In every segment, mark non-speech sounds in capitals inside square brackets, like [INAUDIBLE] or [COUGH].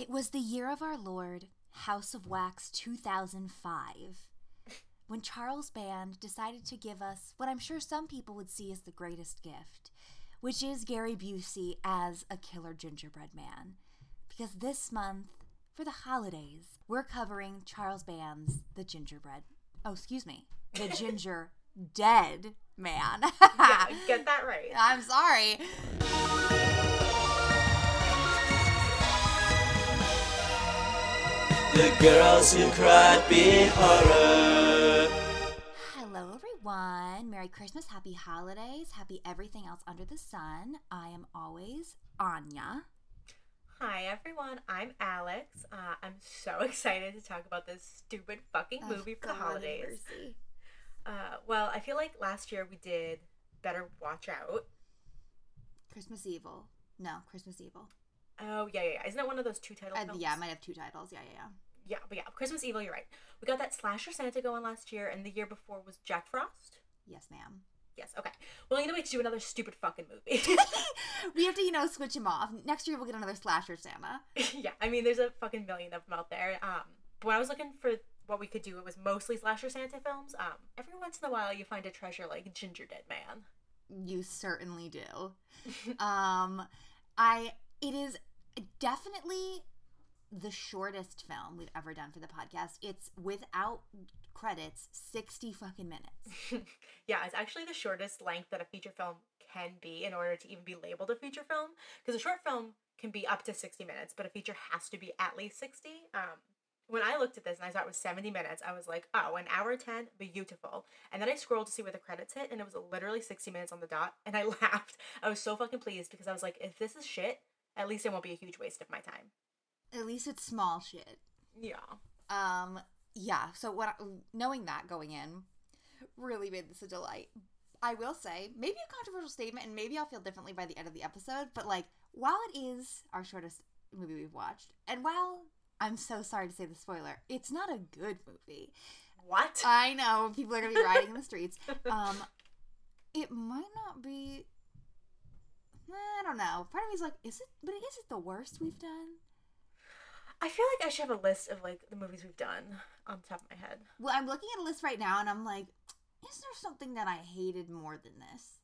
It was the year of our Lord, House of Wax 2005, when Charles Band decided to give us what I'm sure some people would see as the greatest gift, which is Gary Busey as a killer gingerbread man. Because this month, for the holidays, we're covering Charles Band's The Gingerbread. Oh, excuse me. The [LAUGHS] Ginger Dead Man. yeah, get that right. [LAUGHS] I'm sorry. The girls who cried B horror. Hello, everyone. Merry Christmas, Happy Holidays, Happy everything else under the sun. I am always Aine. Hi everyone, I'm Alex. Uh, I'm so [LAUGHS] excited to talk about this stupid fucking movie for the holidays. Uh, well, I feel like last year we did Better Watch Out. Christmas Evil. No, Christmas Evil. Oh yeah, yeah, yeah. Isn't it one of those two title Uh, films? yeah, it might have two titles. Yeah, yeah, yeah. Yeah, but yeah, Christmas Evil. You're right. We got that slasher Santa going last year, and the year before was Jack Frost. Yes, ma'am. Yes. Okay. Well, either way, to do another stupid fucking movie. [LAUGHS] [LAUGHS] we have to, you know, switch him off. Next year we'll get another slasher Santa. [LAUGHS] yeah, I mean, there's a fucking million of them out there. Um, but when I was looking for what we could do, it was mostly slasher Santa films. Um, every once in a while, you find a treasure like Ginger Dead Man. You certainly do. um, I it is definitely the shortest film we've ever done for the podcast. It's without credits, sixty fucking minutes. [LAUGHS] yeah, it's actually the shortest length that a feature film can be in order to even be labeled a feature film. Because a short film can be up to 60 minutes, but a feature has to be at least 60. Um, when I looked at this and I saw it was 70 minutes, I was like, oh, an hour 10, beautiful. And then I scrolled to see where the credits hit, and it was literally 60 minutes on the dot. And I [LAUGHS] laughed. I was so fucking pleased because I was like, if this is shit, at least it won't be a huge waste of my time. At least it's small shit. Yeah. Um, yeah. So what? Knowing that going in, really made this a delight. I will say, maybe a controversial statement, and maybe I'll feel differently by the end of the episode. But like, while it is our shortest movie we've watched, and while I'm so sorry to say the spoiler, it's not a good movie. What? I know people are gonna be rioting in the [LAUGHS] streets. Um, it might not be. I don't know. Part of me's like, is it? But is it the worst we've done? I feel like I should have a list of like the movies we've done on the top of my head. Well, I'm looking at a list right now, and I'm like, is there something that I hated more than this?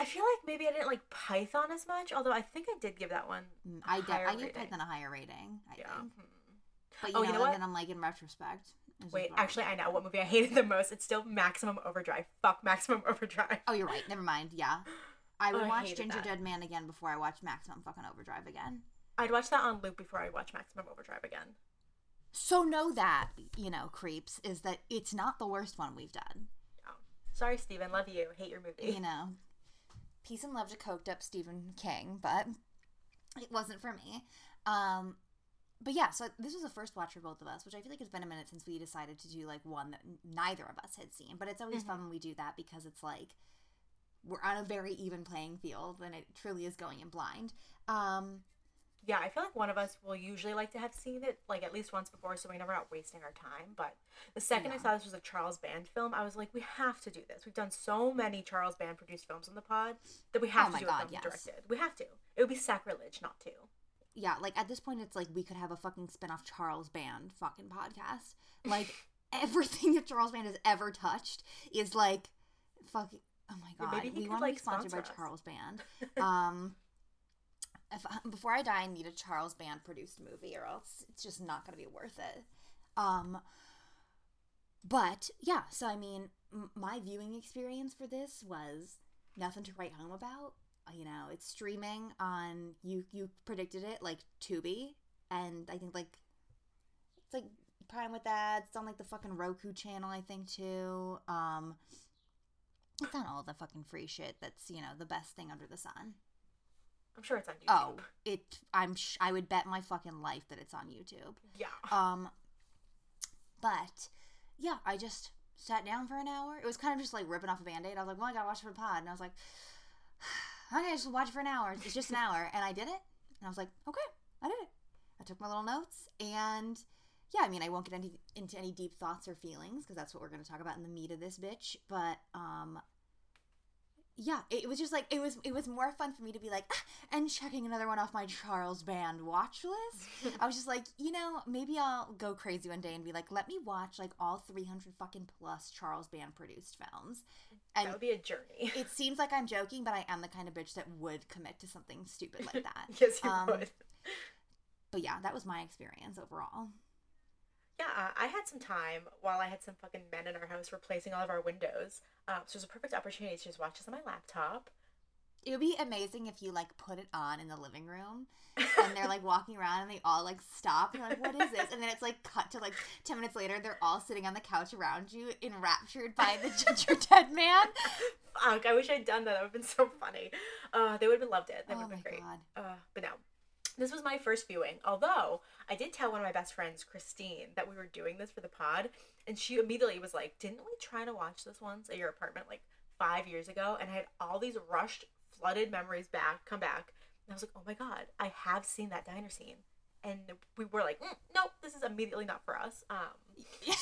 I feel like maybe I didn't like Python as much, although I think I did give that one. Mm, a I did. I give rating. Python a higher rating. I Yeah. think. Hmm. But you Oh, know, you know what? then I'm like, in retrospect. Wait, actually, I know what movie I hated the most. It's still Maximum Overdrive. Fuck Maximum [LAUGHS] Overdrive. Oh, you're right. Never mind. Yeah. I would Oh, watch Ginger that. Dead Man again before I watch Maximum fucking Overdrive again. I'd watch that on loop before I watch Maximum Overdrive again. So know that, you know, creeps, is that it's not the worst one we've done. Oh. Sorry, Stephen. Love you. Hate your movie. You know, peace and love to coked up Stephen King, but it wasn't for me. Um, but yeah, so this was a first watch for both of us, which I feel like it's been a minute since we decided to do like one that neither of us had seen. But it's always Mhm. fun when we do that because it's like we're on a very even playing field and it truly is going in blind. Um, Yeah, I feel like one of us will usually like to have seen it like at least once before, so we know we're not wasting our time. But the second I saw this was a Charles Band film, I was like, we have to do this. We've done so many Charles Band produced films on the pod that we have Oh to do God, a film yes. directed. We have to. It would be sacrilege not to. yeah, like at this point, it's like we could have a fucking spin-off Charles Band fucking podcast. Like [LAUGHS] everything that Charles Band has ever touched is like fucking. Oh my Yeah, god, he we could, want to be like, sponsored by us. Charles Band. [LAUGHS] Um, if before I die, I need a Charles Band produced movie, or else it's just not going to be worth it. Um, but yeah, so I mean, m- my viewing experience for this was nothing to write home about. Uh, You know, it's streaming on you. You predicted it like Tubi, and I think like it's like Prime with that. It's on like the fucking Roku channel, I think too. Um, it's on all the fucking free shit. That's you know the best thing under the sun. I'm sure it's on YouTube. Oh, it. I'm. Sh- I would bet my fucking life that it's on YouTube. Yeah. Um, but yeah, I just sat down for an hour. It was kind of just like ripping off a band aid. I was like, well, I gotta watch it for the pod. And I was like, [SIGHS] okay, I just watch it for an hour. It's just an [LAUGHS] hour. And I did it. And I was like, okay, I did it. I took my little notes. And yeah, I mean, I won't get any, into any deep thoughts or feelings because that's what we're going to talk about in the meat of this bitch. But um, yeah, it was just like it was it was more fun for me to be like "Ah," and checking another one off my Charles Band watch list. I was just like, you know, maybe I'll go crazy one day and be like, let me watch like all 300 fucking plus Charles Band produced films. And that would be a journey. it seems like I'm joking, but I am the kind of bitch that would commit to something stupid like that. [LAUGHS] yes, you Um, would. But yeah, that was my experience overall. Yeah, I had some time while I had some fucking men in our house replacing all of our windows. Um, so it's a perfect opportunity to just watch this on my laptop. It would be amazing if you like put it on in the living room and they're [LAUGHS] like walking around and they all like stop and you're like, what is this? And then it's like cut to like 10 minutes later, they're all sitting on the couch around you, enraptured by the [LAUGHS] ginger dead man. Fuck, I wish I'd done that. That would have been so funny. Uh, they would have loved it. That Oh would have been great. god. Uh, but no. This was my first viewing. Although I did tell one of my best friends, Christine, that we were doing this for the pod, and she immediately was like, "Didn't we try to watch this once at your apartment like five years ago?" And I had all these rushed, flooded memories back come back, and I was like, "Oh my god, I have seen that diner scene." And we were like, mm, "Nope, this is immediately not for us." Um, [LAUGHS]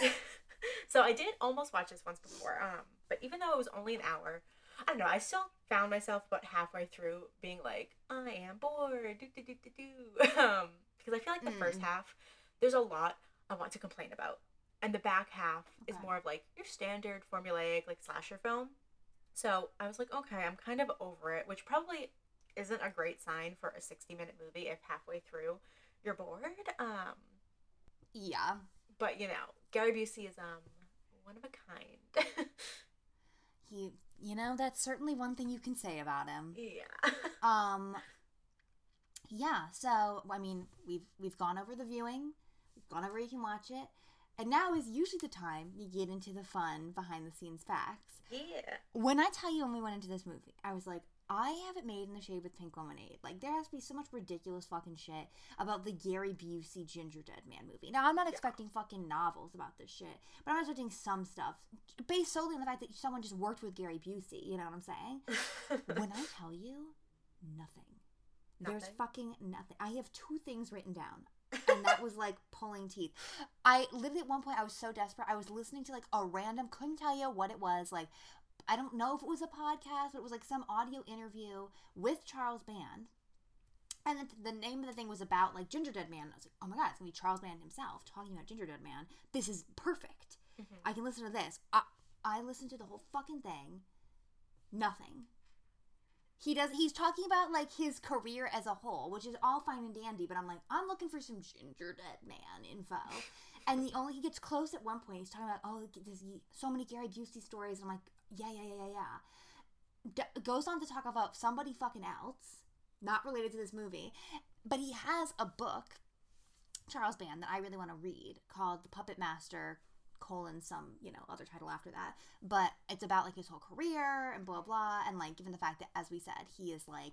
[LAUGHS] so I did almost watch this once before. Um, but even though it was only an hour, I don't know. I still found myself about halfway through being like, I am bored. Do, do, do, do, do. [LAUGHS] Um, because I feel like the first Mm. half, there's a lot I want to complain about, and the back half is more of like your standard formulaic like slasher film. So I was like, okay, I'm kind of over it, which probably isn't a great sign for a 60 minute movie if halfway through you're bored. Um, yeah. but you know, Gary Busey is um one of a kind. [LAUGHS] He, you know, that's certainly one thing you can say about him. yeah. [LAUGHS] Um, yeah. So I mean, we've we've gone over the viewing, we've gone over you can watch it, and now is usually the time you get into the fun behind the scenes facts. yeah. When I tell you when we went into this movie, I was like, I have it made in the shade with pink lemonade. Like there has to be so much ridiculous fucking shit about the Gary Busey Ginger Dead Man movie. Now I'm not expecting fucking novels about this shit, but I'm expecting some stuff based solely on the fact that someone just worked with Gary Busey. You know what I'm saying? [LAUGHS] when I tell you, nothing. There's fucking nothing. I have two things written down. and that was like [LAUGHS] pulling teeth. I literally at one point I was so desperate. I was listening to like a random, couldn't tell you what it was. Like, I don't know if it was a podcast, but it was like some audio interview with Charles Band. And the, the name of the thing was about like Ginger Dead Man. I was like, oh my god, it's gonna be Charles Band himself talking about Ginger Dead Man. This is perfect. Mhm. I can listen to this. I, I listened to the whole fucking thing. Nothing. He does. He's talking about like his career as a whole, which is all fine and dandy. But I'm like, I'm looking for some Ginger Dead Man info. And the only he gets close at one point. He's talking about oh, there's so many Gary Busey stories. I'm like, yeah, yeah, yeah, yeah, yeah. D- goes on to talk about somebody fucking else, not related to this movie, but he has a book, Charles Band, that I really want to read called The Puppet Master colon some you know other title after that but it's about like his whole career and blah blah and like given the fact that as we said he is like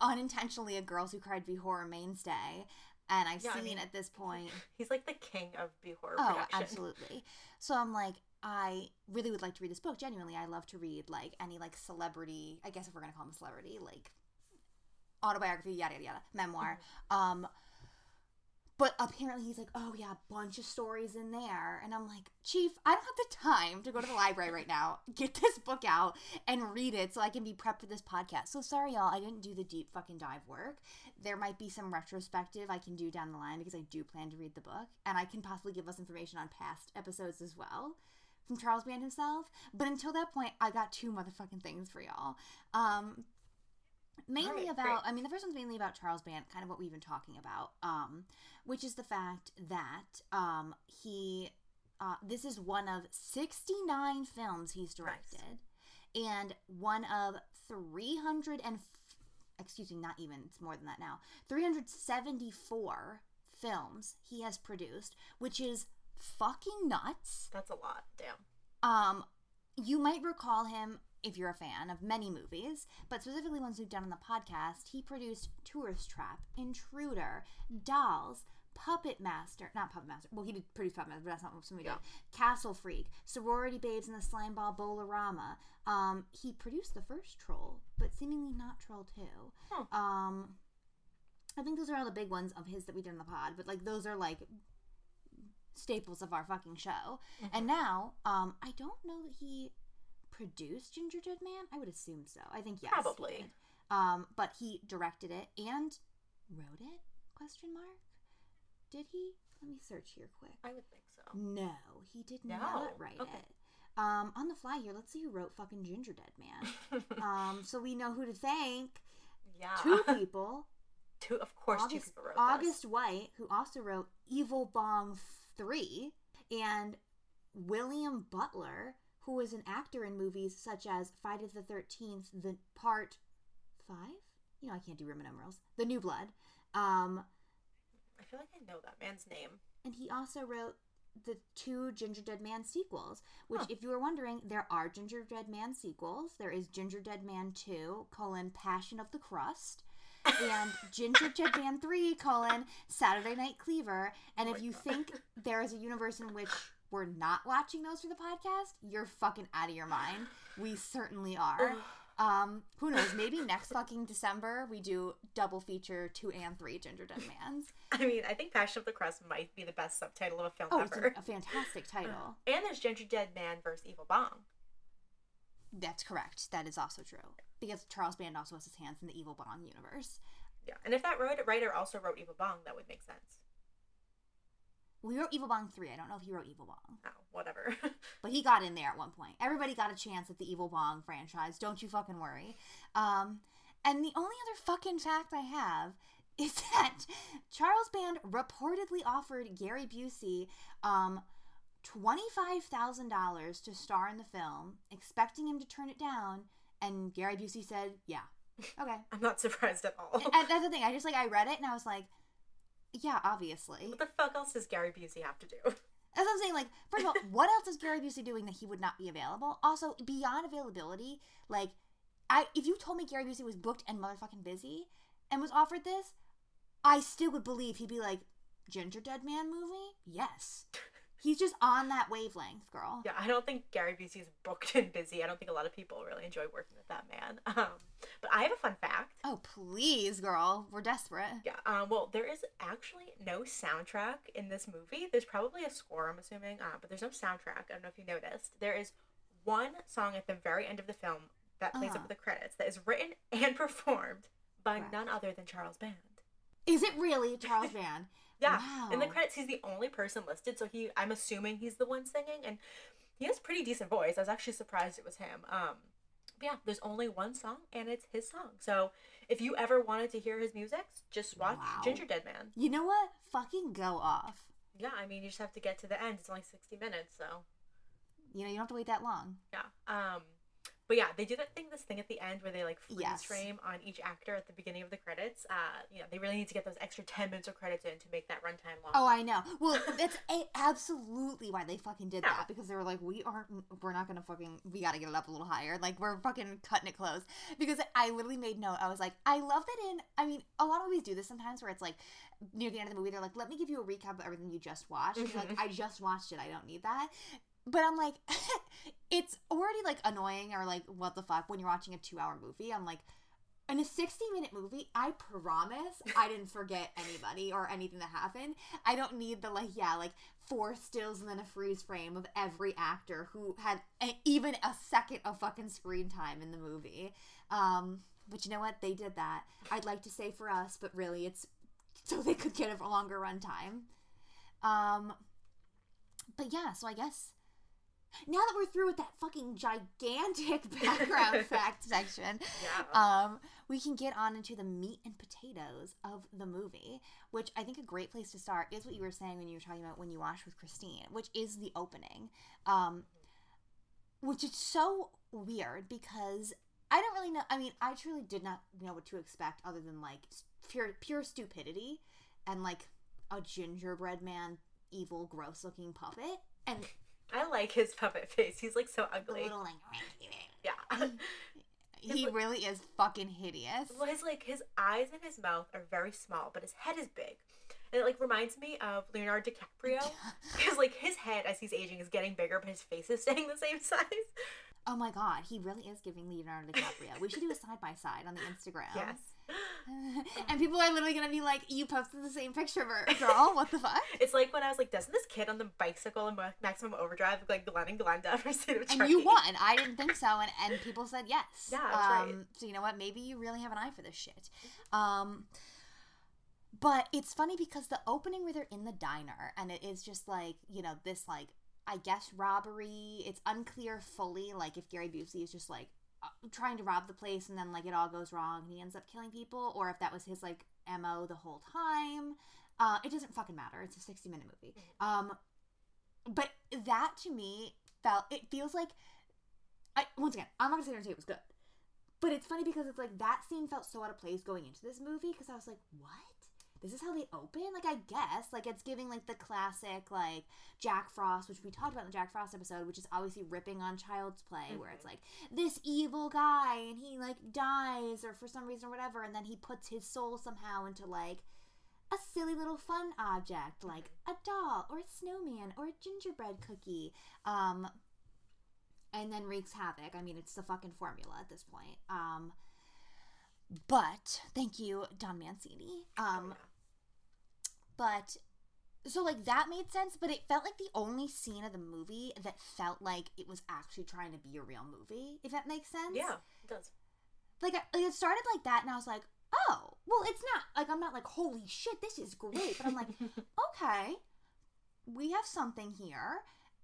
unintentionally a girls who cried B horror mainstay and i've Yeah, I mean, at this point [LAUGHS] He's like the king of B horror oh production. absolutely so i'm like i really would like to read this book genuinely. I love to read like any like celebrity i guess if we're gonna call him a celebrity like autobiography yada yada yada memoir. Um but apparently he's like oh yeah a bunch of stories in there. And i'm like chief i don't have the time to go to the library right now. Get this book out and read it so i can be prepped for this podcast. So sorry y'all i didn't do the deep fucking dive work. There might be some retrospective i can do down the line because i do plan to read the book and i can possibly give us information on past episodes as well from charles band himself. But until that point i got two motherfucking things for y'all. Um mainly Alright, about great. i mean the first one's mainly about charles band kind of what we've been talking about um which is the fact that um he uh this is one of 69 films he's directed and one of 300 and excuse me not even it's more than that now 374 films he has produced which is fucking nuts That's a lot. Damn. um, you might recall him if you're a fan of many movies, but specifically ones we've done on the podcast. He produced Tourist Trap, Intruder, Dolls, Puppet Master, not Puppet Master. Well, he did produce Puppet Master, but that's not what we did. Yeah. Castle Freak, Sorority Babes, and the Slimeball Bowl-orama. Um, he produced the first Troll, but seemingly not Troll Two. Huh. Um, I think those are all the big ones of his that we did in the pod, but like those are like staples of our fucking show. And now, um, I don't know that he produce Gingerbread Man? I would assume so. I think yes. he Probably. did. Um, but he directed it and wrote it? Question mark. Did he? Let me search here quick. I would think so. No, he did No? not write Okay. it. Um, on the fly here, let's see who wrote fucking Ginger Dead Man. [LAUGHS] um, so we know who to thank. yeah. Two [LAUGHS] people. Two, of course, two August, people wrote August White, who also wrote Evil Bong 3, and William Butler, who was an actor in movies such as Friday the 13th, the part 5? You know, I can't do Roman numerals. The New Blood. Um. I feel like I know that man's name. and he also wrote the two Ginger Dead Man sequels, which, Huh. if you were wondering, there are Ginger Dead Man sequels. There is Ginger Dead Man 2, colon, Passion of the Crust, and Ginger Dead Man 3, colon, Saturday Night Cleaver. And Oh if you God. think there is a universe in which we're not watching those for the podcast, you're fucking out of your mind. We certainly are. Um, who knows? Maybe next fucking December we do double feature two and three Ginger Dead Mans. [LAUGHS] I mean, I think Passion of the Crust might be the best subtitle of a film Oh, it's ever. a, a fantastic [LAUGHS] title. And there's Ginger Dead Man versus Evil Bong. That's correct. That is also true. Because Charles Band also has his hands in the Evil Bong universe. Yeah, and if that writer also wrote Evil Bong, that would make sense. We wrote Evil Bong 3. I don't know if he wrote Evil Bong. Oh, whatever. [LAUGHS] But he got in there at one point. Everybody got a chance at the Evil Bong franchise. Don't you fucking worry. Um, and the only other fucking fact I have [LAUGHS] is that Charles Band reportedly offered Gary Busey um, $25,000 to star in the film, expecting him to turn it down. And Gary Busey said, yeah. Okay. [LAUGHS] I'm not surprised at all. and that's the thing. I just like, I read it and I was like, yeah, obviously. what the fuck else does Gary Busey have to do? That's what I'm saying. Like, first of all, what else is Gary Busey doing that he would not be available? Also, beyond availability, like, I if you told me Gary Busey was booked and motherfucking busy and was offered this, I still would believe he'd be like, Ginger Dead Man movie? Yes. He's just on that wavelength, girl. Yeah, I don't think Gary Busey is booked and busy. I don't think a lot of people really enjoy working with that man. [LAUGHS] Um, but I have a fun fact. Oh, please, girl. We're desperate. Yeah, um, well, there is actually no soundtrack in this movie. There's probably a score, I'm assuming, uh, but there's no soundtrack. I don't know if you noticed. There is one song at the very end of the film that plays Uh-huh. over the credits that is written [LAUGHS] and performed by Correct. none other than Charles Band. Is it really Charles [LAUGHS] Band? Yeah, in the credits, he's the only person listed, so he, I'm assuming he's the one singing, and he has pretty decent voice. I was actually surprised it was him. Um, but yeah, there's only one song, and it's his song. So if you ever wanted to hear his music, just watch Wow. Ginger Dead Man. You know what? Fucking go off. Yeah, I mean, you just have to get to the end. It's only 60 minutes, so You know, you don't have to wait that long. yeah. Um, but yeah, they do that thing, this thing at the end where they like freeze Yes. frame on each actor at the beginning of the credits. Uh, you know, they really need to get those extra 10 minutes of credits in to make that runtime long. Oh, I know. Well, that's a- absolutely why they fucking did Yeah. that because they were like, we aren't, we're not gonna fucking, we gotta get it up a little higher. Like we're fucking cutting it close. Because I literally made note. I was like, I love that in. I mean, a lot of movies do this sometimes where it's like near the end of the movie, they're like, let me give you a recap of everything you just watched. You're like. I just watched it. I don't need that. But I'm like, [LAUGHS] it's already like annoying or like what the fuck when you're watching a two hour movie. I'm like. In a 60 minute movie, I promise I didn't forget anybody or anything that happened. I don't need the, like, yeah, like four stills and then a freeze frame of every actor who had a, even a second of fucking screen time in the movie. Um, but you know what? They did that. I'd like to say for us, but really it's so they could get a longer runtime. Um, but yeah, so I guess now that we're through with that fucking gigantic [LAUGHS] background [LAUGHS] fact section, Yeah. um, we can get on into the meat and potatoes of the movie, which I think a great place to start is what you were saying when you were talking about when you watched with Christine, which is the opening, um, which is so weird because I don't really know. I mean, I truly did not know what to expect other than like pure pure stupidity and like a gingerbread man, evil, gross looking puppet, and I like his puppet face. He's like so ugly. little [LAUGHS] like. Yeah. He really is fucking hideous. well, his like his eyes and his mouth are very small, but his head is big. And it like reminds me of Leonardo DiCaprio [LAUGHS] because like his head as he's aging is getting bigger, but his face is staying the same [LAUGHS] size. Oh my god, he really is giving Leonardo DiCaprio. we should do a side by side on the Instagram. Yes. And people are literally gonna be like, "You posted the same picture, ver- girl. What the fuck?" [LAUGHS] It's like when I was like, doesn't this kid on the bicycle in Maximum Overdrive look like Glenn and Glenda from State of And you won. I didn't think so, and, and people said yes. Yeah, that's right. um, So you know what? Maybe you really have an eye for this shit. Um, but it's funny because the opening where they're in the diner, and it is just like you know this like I guess robbery. It's unclear fully like if Gary Busey is just like trying to rob the place and then like it all goes wrong and he ends up killing people, or if that was his like mo the whole time. Uh, it doesn't fucking matter. It's a sixty minute movie. Um, but that to me felt it feels like I once again I'm not gonna sit here and say it was good, but it's funny because it's like that scene felt so out of place going into this movie because I was like, what? This is how they open? Like I guess like it's giving like the classic like Jack Frost, which we talked about in the Jack Frost episode, which is obviously ripping on Child's Play, where it's like this evil guy and he like dies or for some reason or whatever, and then he puts his soul somehow into like a silly little fun object like a doll or a snowman or a gingerbread cookie um and then wreaks havoc. I mean it's the fucking formula at this point um but thank you don mancini. Um but so like that made sense but it felt like the only scene of the movie that felt like it was actually trying to be a real movie if that makes sense. Yeah, it does. like, I- like it started like that and i was like oh well it's not like i'm not like holy shit this is great but i'm like [LAUGHS] okay we have something here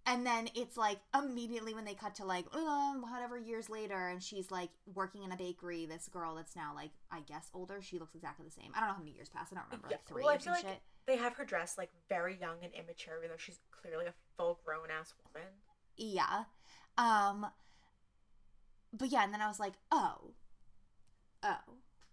and then it's like immediately when they cut to like um, whatever years later and she's like working in a bakery this girl that's now like i guess older she looks exactly the same. I don't know how many years passed i don't remember Yeah, like three well, or some like shit they have her dressed like very young and immature, even though she's clearly a full grown ass woman. yeah um but yeah and then i was like oh oh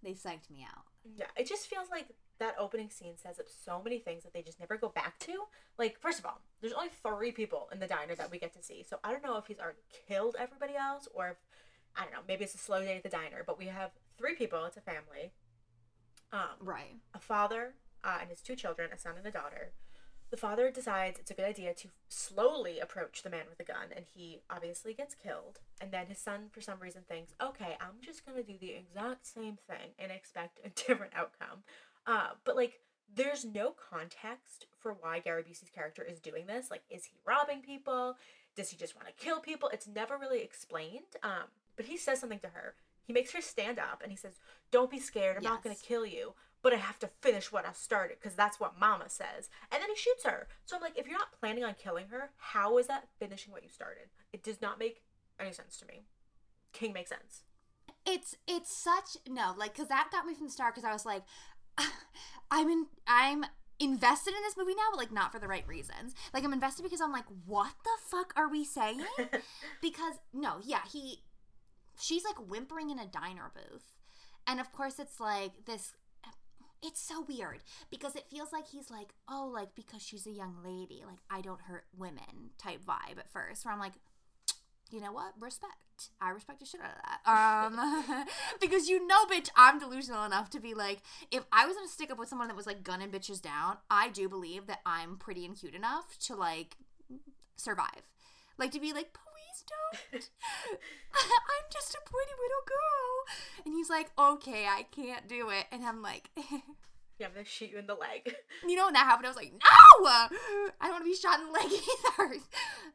they psyched me out Yeah, it just feels like that opening scene sets up so many things that they just never go back to. Like, first of all, there's only three people in the diner that we get to see, so I don't know if he's already killed everybody else or if I don't know, maybe it's a slow day at the diner. But we have three people. It's a family. Um, right a father uh, and his two children, a son and a daughter. The father decides it's a good idea to slowly approach the man with the gun, and he obviously gets killed. And then his son, for some reason, thinks, okay, I'm just gonna do the exact same thing and expect a [LAUGHS] different outcome. Uh, but like, there's no context for why Gary Busey's character is doing this. Like, is he robbing people? Does he just want to kill people? It's never really explained. Um, but he says something to her. He makes her stand up and he says, Don't be scared. I'm not going to kill you, but I have to finish what I started because that's what mama says. And then he shoots her. So I'm like, if you're not planning on killing her, how is that finishing what you started? It does not make any sense to me. King makes sense. it's it's such no like because that got me from the start because i was like [SIGHS] i'm in i'm invested in this movie now but like not for the right reasons like i'm invested because i'm like what the fuck are we saying [LAUGHS] because no yeah he she's like whimpering in a diner booth and of course it's like this it's so weird because it feels like he's like oh like because she's a young lady like i don't hurt women type vibe at first where i'm like you know what? Respect. I respect the shit out of that. [LAUGHS] Um, [LAUGHS] because you know, bitch, I'm delusional enough to be like, if I was gonna stick up with someone that was like gunning bitches down, I do believe that I'm pretty and cute enough to like survive. Like to be like, please don't. [LAUGHS] I'm just a pretty little girl. And he's like, okay, I can't do it. And I'm like, [LAUGHS] Yeah, I'm to shoot you in the leg. [LAUGHS] you know when that happened, I was like, no, I don't want to be shot in the leg either.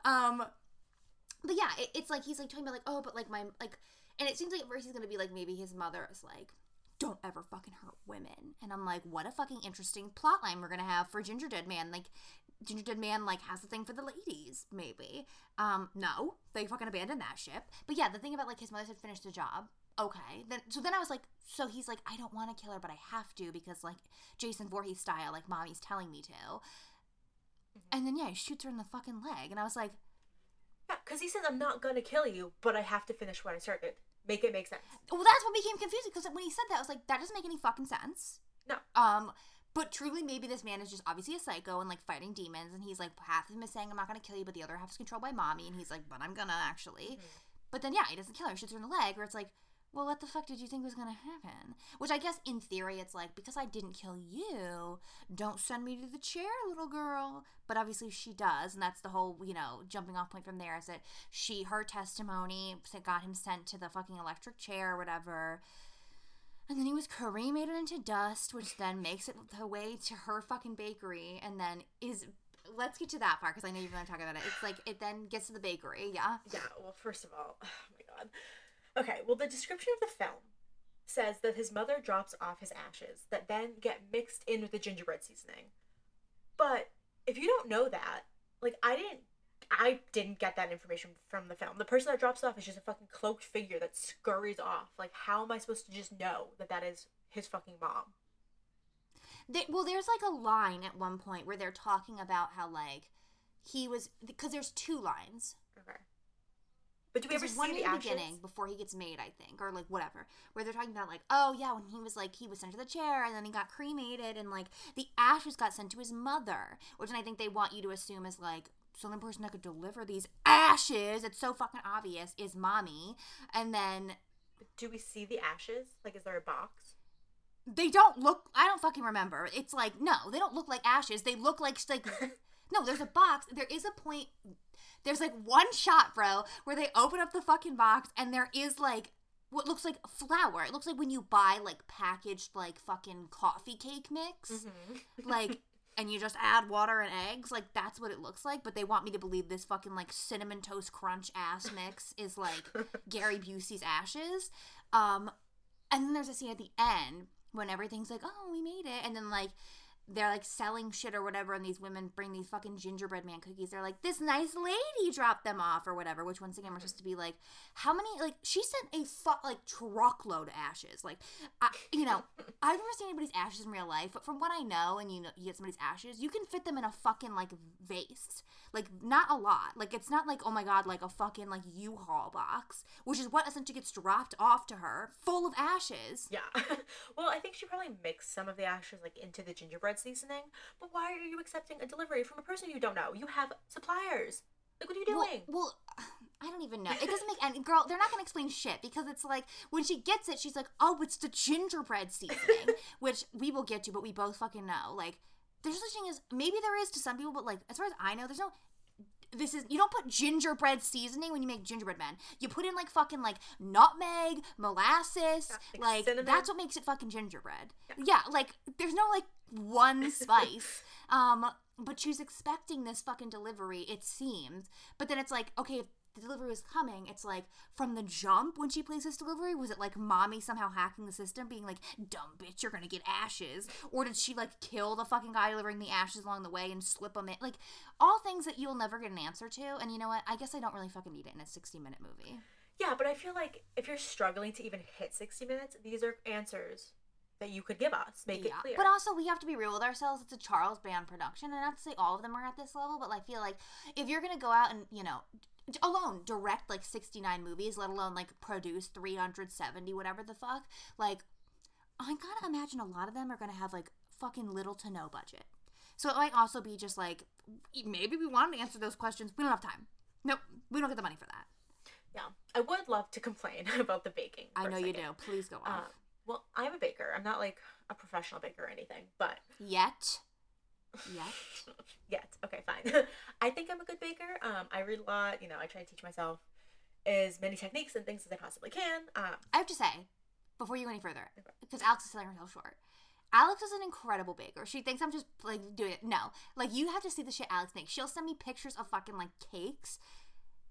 Um, but yeah, it, it's like he's like talking about like, oh, but like my like, and it seems like at first he's gonna be like maybe his mother is like, don't ever fucking hurt women, and I'm like, what a fucking interesting plot line we're gonna have for Ginger Dead Man, like. Ginger Dead Man like has a thing for the ladies, maybe. Um, no, they fucking abandoned that ship. But yeah, the thing about like his mother said finished the job. Okay, then so then I was like, so he's like, I don't want to kill her, but I have to because like Jason Voorhees style, like mommy's telling me to. And then yeah, he shoots her in the fucking leg, and I was like, Yeah, because he says, I'm not to kill you, but I have to finish what I started. Make it make sense. well, that's what became confusing because when he said that, I was like, that doesn't make any fucking sense. No. Um, but truly, maybe this man is just obviously a psycho and like fighting demons, and he's like half of him is saying I'm not gonna kill you, but the other half is controlled by mommy, and he's like, but I'm gonna actually. Mm-hmm. But then yeah, he doesn't kill her, he shoots her in the leg, where it's like, well, what the fuck did you think was gonna happen? Which I guess in theory it's like because I didn't kill you, don't send me to the chair, little girl. But obviously she does, and that's the whole you know jumping off point from there is that she her testimony got him sent to the fucking electric chair or whatever. And then he was cremated into dust, which then makes it the way to her fucking bakery, and then is. Let's get to that part because I know you're going to talk about it. It's like it then gets to the bakery, yeah. Yeah, well, first of all, oh my god. Okay, well, the description of the film says that his mother drops off his ashes that then get mixed in with the gingerbread seasoning. But if you don't know that, like, I didn't. I didn't get that information from the film. The person that drops off is just a fucking cloaked figure that scurries off. Like, how am I supposed to just know that that is his fucking mom? They, well, there's like a line at one point where they're talking about how like he was because there's two lines. Okay. But do we ever see one the in the beginning before he gets made, I think, or like whatever, where they're talking about like, oh yeah, when he was like he was sent to the chair and then he got cremated and like the ashes got sent to his mother, which I think they want you to assume is like so the only person that could deliver these ashes, it's so fucking obvious, is mommy, and then Do we see the ashes? Like, is there a box? they don't look i don't fucking remember it's like no they don't look like ashes they look like like [LAUGHS] no there's a box there is a point there's like one shot bro where they open up the fucking box and there is like what looks like flour it looks like when you buy like packaged like fucking coffee cake mix Mm-hmm. like and you just add water and eggs like that's what it looks like but they want me to believe this fucking like cinnamon toast crunch ass mix is like [LAUGHS] gary busey's ashes. Um and then there's a scene at the end when everything's like oh we made it. And then like they're like selling shit or whatever and these women bring these fucking gingerbread man cookies. They're like this nice lady dropped them off or whatever which once again we're supposed to be like how many like she sent a fuck like truckload of ashes. Like I, you know i've never seen anybody's ashes in real life but from what i know and you know you get somebody's ashes you can fit them in a fucking like vase like not a lot like it's not like oh my god like a fucking like u-haul box which is what essentially gets dropped off to her full of ashes Yeah. [LAUGHS] well, I think she probably mixed some of the ashes like into the gingerbread seasoning. But why are you accepting a delivery from a person you don't know? You have suppliers. Like, what are you Well, doing? well, [SIGHS] I don't even know. It doesn't make any girl. They're not gonna explain shit because it's like when she gets it, she's like, "Oh, it's the gingerbread seasoning," [LAUGHS] which we will get to, but we both fucking know. Like, there's such thing as maybe there is to some people, but like as far as I know, there's no. This is you don't put gingerbread seasoning when you make gingerbread men. You put in like fucking like nutmeg, molasses, like like that's what makes it fucking gingerbread. Yeah, like there's no like one [LAUGHS] spice. um, but she's expecting this fucking delivery, it seems. But then it's like, okay, if the delivery was coming, it's like from the jump when she plays this delivery, was it like mommy somehow hacking the system, being like, dumb bitch, you're gonna get ashes? Or did she like kill the fucking guy delivering the ashes along the way and slip them in? Like, all things that you'll never get an answer to. And you know what? I guess I don't really fucking need it in a 60 minute movie. Yeah, but I feel like if you're struggling to even hit 60 minutes, these are answers that you could give us. Make it clear. But also, we have to be real with ourselves. It's a Charles Band production, and not to say all of them are at this level, but I feel like if you're gonna go out and you know, alone direct like 69 movies, let alone like produce 370 whatever the fuck, like I gotta imagine a lot of them are gonna have like fucking little to no budget. So it might also be just like maybe we want to answer those questions, we don't have time. Nope, we don't get the money for that. yeah, I would love to complain [LAUGHS] about the baking. I know you do. Please go on. Um, well, I'm a baker. I'm not like a professional baker or anything, but Yet, yet. [LAUGHS] yet. Okay, fine. [LAUGHS] I think I'm a good baker. Um, I read a lot. You know, I try to teach myself as many techniques and things as I possibly can. Um, I have to say, before you go any further, because Alex is selling herself short. Alex is an incredible baker. She thinks I'm just like doing it. No, like you have to see the shit Alex makes. She'll send me pictures of fucking like cakes,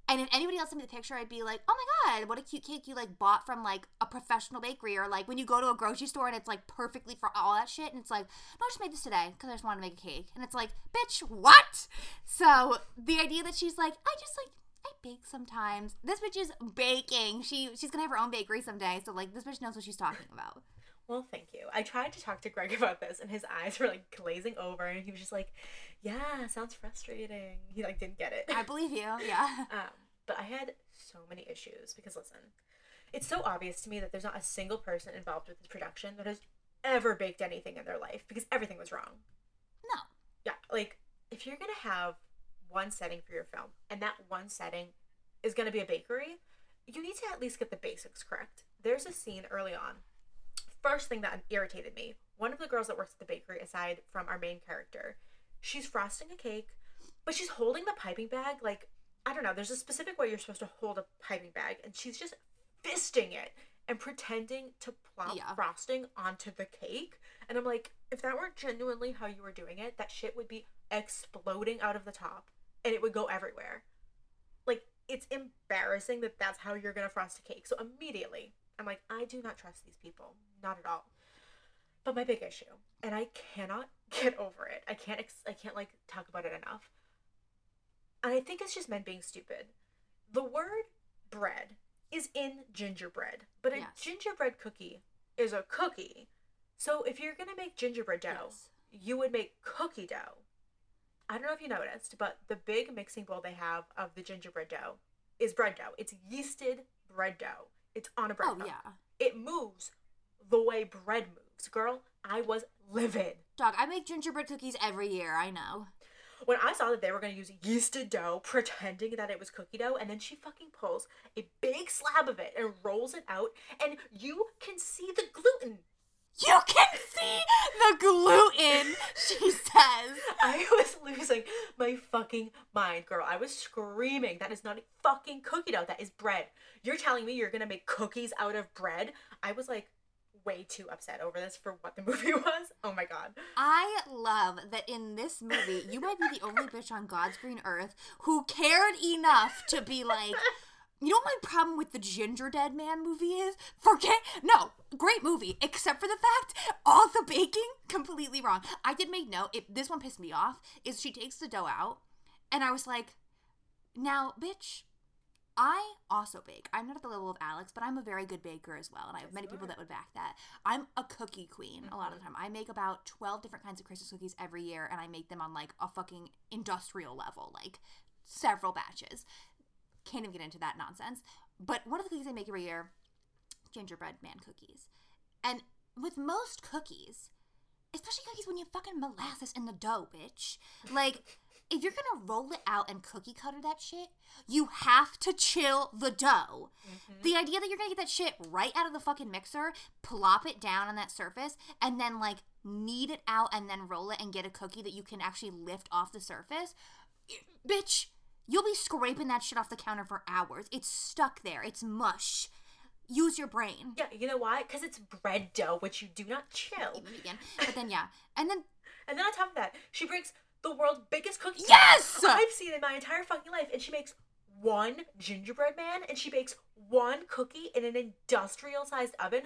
and if anybody else sent me the picture, I'd be like, oh my god, what a cute cake you like bought from like a professional bakery, or like when you go to a grocery store and it's like perfectly for all that shit, and it's like, no, I just made this today because I just wanted to make a cake, and it's like, bitch, what? So the idea that she's like, I just like I bake sometimes. This bitch is baking. She she's gonna have her own bakery someday. So like this bitch knows what she's talking about. Well, thank you. I tried to talk to Greg [LAUGHS] about this, and his eyes were like glazing over, and he was just like, "Yeah, sounds frustrating." He like didn't get it. I believe you. Yeah. [LAUGHS] Um, but I had so many issues because listen, it's so obvious to me that there's not a single person involved with this production that has ever baked anything in their life because everything was wrong. No. Yeah, like if you're gonna have one setting for your film and that one setting is gonna be a bakery, you need to at least get the basics correct. There's a scene early on. First thing that irritated me, one of the girls that works at the bakery, aside from our main character, she's frosting a cake, but she's holding the piping bag like I don't know. There's a specific way you're supposed to hold a piping bag, and she's just fisting it and pretending to plop Yeah. frosting onto the cake. And I'm like, if that were genuinely how you were doing it, that shit would be exploding out of the top and it would go everywhere. Like, it's embarrassing that that's how you're gonna frost a cake. So immediately, I'm like, I do not trust these people. Not at all. But my big issue, and I cannot [LAUGHS] get over it. I can't. Ex- I can't like talk about it enough. And I think it's just men being stupid. The word bread is in gingerbread, but a Yes. gingerbread cookie is a cookie. So if you're gonna make gingerbread dough, Yes. you would make cookie dough. I don't know if you noticed, but the big mixing bowl they have of the gingerbread dough is bread dough. It's yeasted bread dough. It's on a bread Oh dough. yeah. It moves the way bread moves. Girl, I was livid. Dog, I make gingerbread cookies every year, I know. When I saw that they were going to use yeasted dough, pretending that it was cookie dough, and then she fucking pulls a big slab of it and rolls it out, and you can see the gluten. You can see the gluten, she [LAUGHS] says. I was losing my fucking mind, girl. I was screaming. That is not a fucking cookie dough. That is bread. You're telling me you're gonna make cookies out of bread? I was like way too upset over this for what the [LAUGHS] movie was. Oh my god. I love that in this movie, you might be the only bitch on God's green earth who cared enough to be like, you know what my problem with the Ginger Dead Man movie is? Forget no, great movie, except for the fact all the baking [LAUGHS] completely wrong. I did make note. It, this one pissed me off. Is she takes the dough out, and I was like, now, bitch. I also bake. I'm not at the level of Alex, but I'm a very good baker as well, and I have Yes, many people that would back that. I'm a cookie queen a lot of the mm-hmm. time. I make about 12 different kinds of Christmas cookies every year, and I make them on like a fucking industrial level, like several batches. Can't even get into that nonsense. But one of the cookies I make every year, gingerbread man cookies. And with most cookies, especially cookies when you fucking molasses in the dough, bitch. Like, if you're gonna roll it out and cookie cutter that shit, you have to chill the dough. Mm-hmm. The idea that you're gonna get that shit right out of the fucking mixer, plop it down on that surface, and then like knead it out and then roll it and get a cookie that you can actually lift off the surface, eh, bitch, you'll be scraping that shit off the counter for hours. It's stuck there. It's mush. Use your brain. Yeah, you know why? Because it's bread dough, which you do not chill. Vegan. But then yeah, and then [LAUGHS] And then on top of that, she brings the world's biggest cookie. Yes! I've seen in my entire fucking life, and she makes one gingerbread man, and she bakes one cookie in an industrial-sized oven.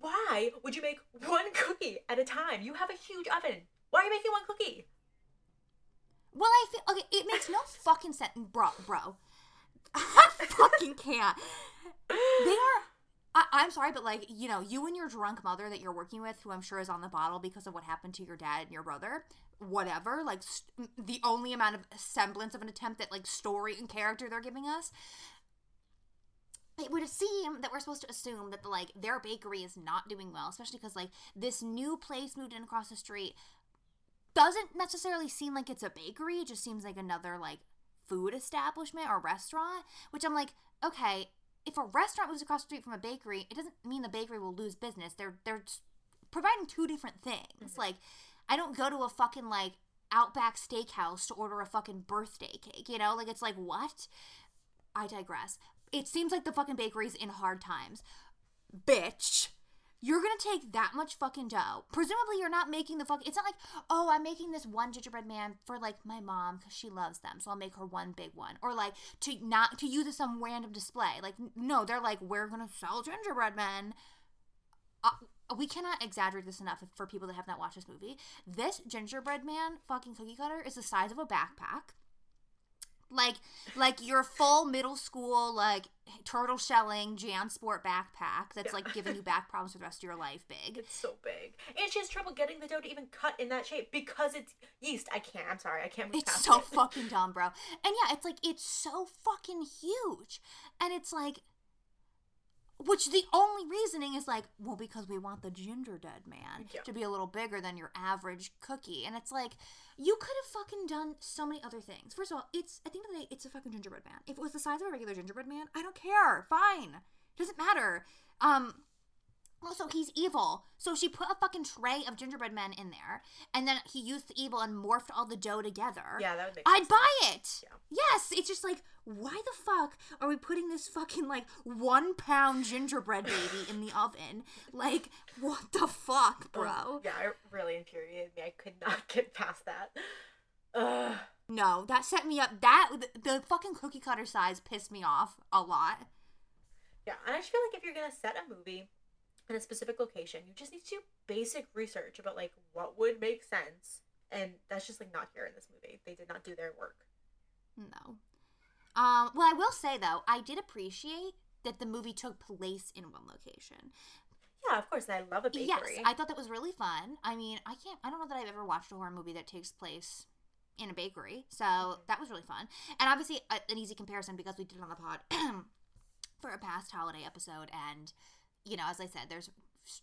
Why would you make one cookie at a time? You have a huge oven. Why are you making one cookie? Well, I feel okay. It makes no fucking sense, bro. Bro, [LAUGHS] I fucking can't. They are. I, I'm sorry, but like you know, you and your drunk mother that you're working with, who I'm sure is on the bottle because of what happened to your dad and your brother. Whatever, like st- the only amount of semblance of an attempt at like story and character they're giving us. It would seem that we're supposed to assume that the like their bakery is not doing well, especially because like this new place moved in across the street doesn't necessarily seem like it's a bakery. It just seems like another like food establishment or restaurant. Which I'm like, okay, if a restaurant moves across the street from a bakery, it doesn't mean the bakery will lose business. They're they're providing two different things. Mm-hmm. Like, I don't go to a fucking like Outback Steakhouse to order a fucking birthday cake. You know, like it's like what? I digress. It seems like the fucking bakery's in hard times. Bitch. You're gonna take that much fucking dough. Presumably, you're not making the fuck. It's not like, oh, I'm making this one gingerbread man for like my mom because she loves them, so I'll make her one big one, or like to not to use as some random display. Like, no, they're like, we're gonna sell gingerbread men. Uh, we cannot exaggerate this enough for people that have not watched this movie. This gingerbread man fucking cookie cutter is the size of a backpack like like your full middle school like turtle shelling Jansport backpack that's like giving you [LAUGHS] back problems for the rest of your life big. It's so big, and she has trouble getting the dough to even cut in that shape because it's yeast. I can't. I'm sorry. I can't move It's so it. fucking dumb, bro. [LAUGHS] And yeah, it's like it's so fucking huge. And it's like which the only reasoning is like, well, because we want the ginger dead man Yeah. to be a little bigger than your average cookie. And it's like, you could have fucking done so many other things. First of all, it's at the end of the day, it's a fucking gingerbread man. If it was the size of a regular gingerbread man, I don't care. Fine. It Doesn't matter. Um Also, he's evil. So she put a fucking tray of gingerbread men in there, and then he used the evil and morphed all the dough together. Yeah, that would make I'd sense. buy it. Yeah. Yes, it's just like, why the fuck are we putting this fucking like one pound gingerbread baby in the oven? Like, what the fuck, oh, bro? Yeah, it really infuriated me. I could not get past that. Ugh. No, that set me up. That the, the fucking cookie cutter size pissed me off a lot. Yeah, and I just feel like if you're gonna set a movie in a specific location, you just need to do basic research about like what would make sense, and that's just like not here in this movie. They did not do their work. No. Um, well, I will say though, I did appreciate that the movie took place in one location. Yeah, of course, and I love a bakery. Yes, I thought that was really fun. I mean, I can't. I don't know that I've ever watched a horror movie that takes place in a bakery, so Mm-hmm. that was really fun. And obviously, a, an easy comparison because we did it on the pod [CLEARS THROAT] for a past holiday episode, and you know, as I said, there's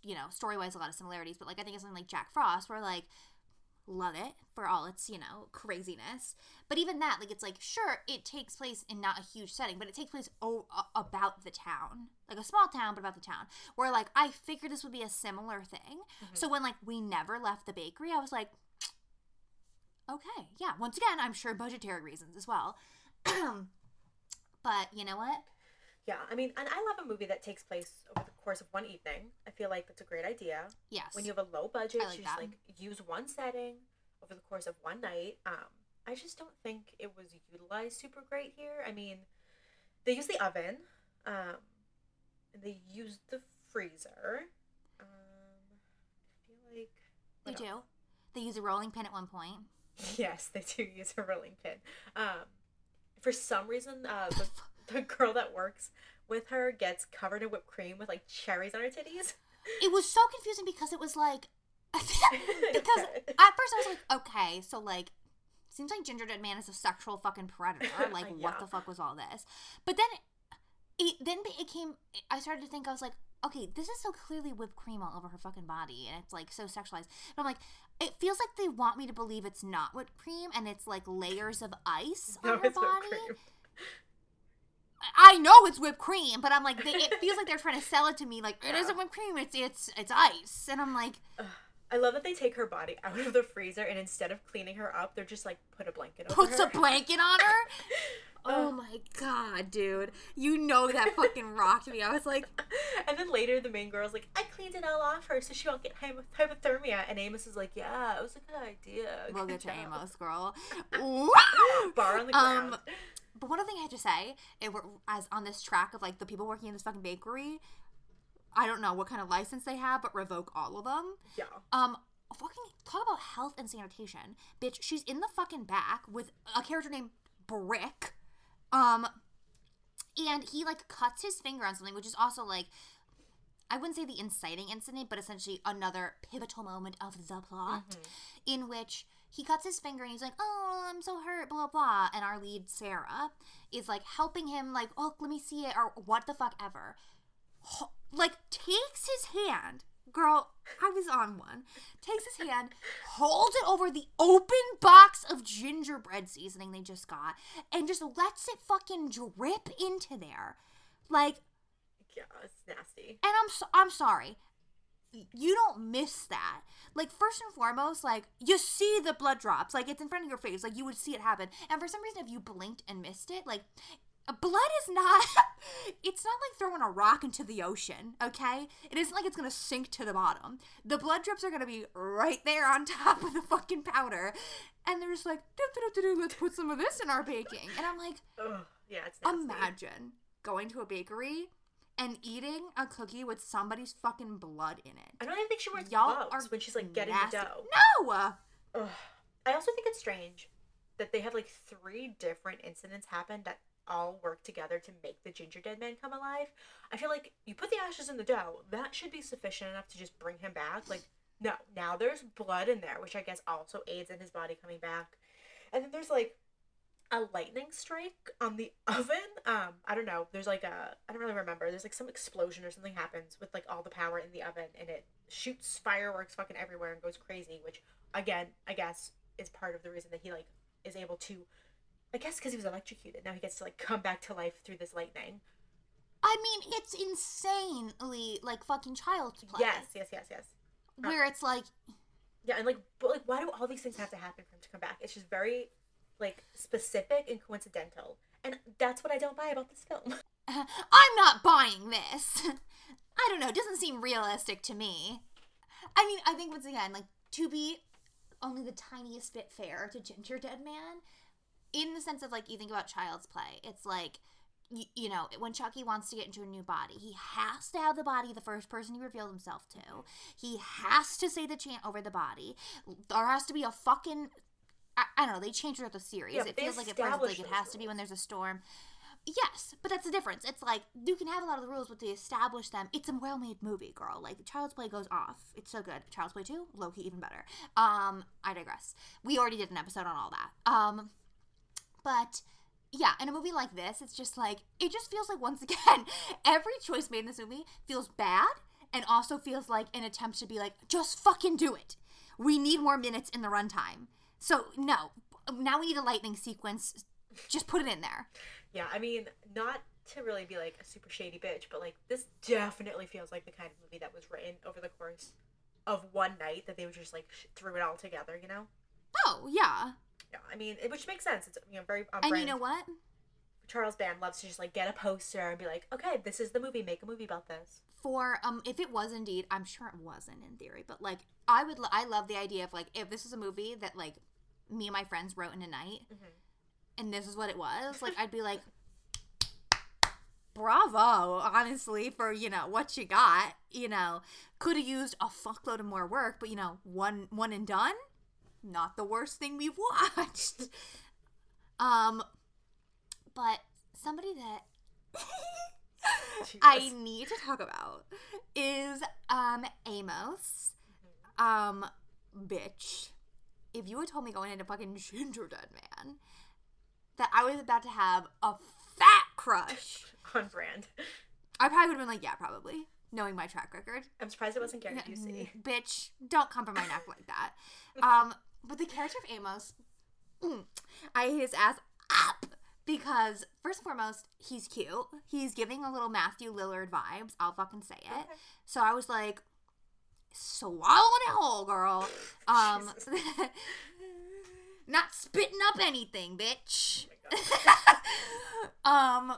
you know story wise a lot of similarities, but like I think it's something like Jack Frost, where like love it for all its you know craziness. But even that like it's like sure it takes place in not a huge setting but it takes place o- about the town like a small town but about the town where like i figured this would be a similar thing. Mm-hmm. So when like we never left the bakery i was like okay yeah once again i'm sure budgetary reasons as well. [CLEARS THROAT] But you know what Yeah, I mean, and I love a movie that takes place over the course of one evening. I feel like that's a great idea. yes When you have a low budget, I like you just that. like use one setting over the course of one night. Um, I just don't think it was utilized super great here. I mean, they use the oven, um, and they use the freezer. Um, I feel like they do else? they use a rolling pin at one point [LAUGHS] Yes, they do use a rolling pin. Um, for some reason, uh, the, [LAUGHS] [LAUGHS] the girl that works with her gets covered in whipped cream with like cherries on her titties. it was so confusing because it was like [LAUGHS] because Okay. [LAUGHS] at first I was like, okay, so like seems like Gingerdead Man is a sexual fucking predator. Like what the fuck was all this? But then it then it came I started to think I was like, okay, this is so clearly whipped cream all over her fucking body and it's like so sexualized. And I'm like, it feels like they want me to believe it's not whipped cream and it's like layers of ice No, on her body. I know it's whipped cream, but I'm like, they, it feels like they're trying to sell it to me like it Yeah. isn't whipped cream, it's it's it's ice, and I'm like, I love that they take her body out of the freezer and instead of cleaning her up, they're just like put a blanket over puts a blanket on her. [LAUGHS] Oh my god, dude! You know that fucking rocked me. I was like, [LAUGHS] and then later, the main girl's like, "I cleaned it all off her so she won't get hypothermia." And Amos is like, "Yeah, it was a good idea. "We'll Good get to. Amos, girl." [LAUGHS] Bar on the Um, ground. But one other thing I have to say, it were, as on this track of like the people working in this fucking bakery, I don't know what kind of license they have, but revoke all of them. yeah. Um, fucking talk about health and sanitation, bitch. She's in the fucking back with a character named Brick, um, and he like cuts his finger on something, which is also like. I wouldn't say the inciting incident, but essentially another pivotal moment of the plot in which he cuts his finger and he's like, Oh, I'm so hurt, blah, blah. And our lead, Sarah, is like helping him, like, Oh, let me see it, or what the fuck ever. Like, takes his hand, girl, I was on one, takes his hand, holds it over the open box of gingerbread seasoning they just got, and just lets it fucking drip into there. Like, Yeah, it's nasty. and I'm so, I'm sorry. You don't miss that. Like first and foremost, like you see the blood drops, like it's in front of your face, like you would see it happen. And for some reason, if you blinked and missed it, like blood is not. [LAUGHS] it's not like throwing a rock into the ocean. Okay, it isn't like it's gonna sink to the bottom. The blood drips are gonna be right there on [LAUGHS] top of the fucking powder, and they're just like, let's put some of this in our baking. And I'm like, Ugh, yeah, it's nasty. Imagine going to a bakery and eating a cookie with somebody's fucking blood in it. I don't even think she wears Y'all gloves are when she's like getting nasty. the dough. No. Ugh. I also think it's strange that they had like three different incidents happen that all work together to make the gingerdead man come alive. I feel like you put the ashes in the dough, that should be sufficient enough to just bring him back. Like, no, now there's blood in there, which I guess also aids in his body coming back. And then there's like a lightning strike on the [LAUGHS] oven. Um, I don't know. There's like a I don't really remember. There's like some explosion or something happens with like all the power in the oven and it shoots fireworks fucking everywhere and goes crazy, which again, I guess is part of the reason that he like is able to I guess because he was electrocuted. Now he gets to like come back to life through this lightning. I mean, it's insanely like fucking child's play. Yes, yes, yes, yes. Where it's like, Yeah, and like, but like, why do all these things have to happen for him to come back? It's just very, like, specific and coincidental, and that's what I don't buy about this film. [LAUGHS] [LAUGHS] I'm not buying this. [LAUGHS] I don't know. It doesn't seem realistic to me. I mean, I think once again, like to be only the tiniest bit fair to Gingerdead Man, in the sense of like you think about Child's Play, it's like. You, you know, when Chucky wants to get into a new body, he has to have the body the first person he revealed himself to. He has to say the chant over the body. There has to be a fucking. I, I don't know. They changed throughout the series. Yeah, it feels like at first like it has those to be when there's a storm. Yes, but that's the difference. It's like you can have a lot of the rules, but they establish them. It's a well-made movie, girl. Like Child's Play goes off. It's so good. Child's Play two, Loki even better. Um, I digress. We already did an episode on all that. Um, but yeah, in a movie like this, it's just like it just feels like once [LAUGHS] again, every choice made in this movie feels bad and also feels like an attempt to be like, just fucking do it. We need more minutes in the runtime. So no, now we need a lightning sequence. Just put it in there. Yeah, I mean, not to really be like a super shady bitch, but like this definitely feels like the kind of movie that was written over the course of one night that they were just like threw it all together, you know? Oh yeah, Yeah, I mean, it, which makes sense. It's you know very on and brand. you know what? Charles Band loves to just like get a poster and be like, okay, this is the movie. Make a movie about this. for um if it was indeed i'm sure it wasn't in theory but like i would lo- i love the idea of like if this is a movie that like me and my friends wrote in a night Mhm. and this is what it was like i'd be like bravo honestly for you know what you got you know could have used a fuckload of more work but you know one one and done not the worst thing we've watched [LAUGHS] um but somebody that [LAUGHS] I need to talk about is um Amos. Um bitch. If you had told me going into fucking [LAUGHS] Gingerdead Man that I was about to have a fat crush, [LAUGHS] on brand. I probably would have been like, yeah, probably. Knowing my track record. I'm surprised it wasn't Gary Busey. [LAUGHS] Bitch, don't come for my neck like that. Um, but the character of Amos, mm, I hate his ass up because first and foremost, he's cute. He's giving a little Matthew Lillard vibes. I'll fucking say it. So I was like, swallowing it whole, girl. [LAUGHS] Um, [LAUGHS] not spitting up anything, bitch. [LAUGHS] um,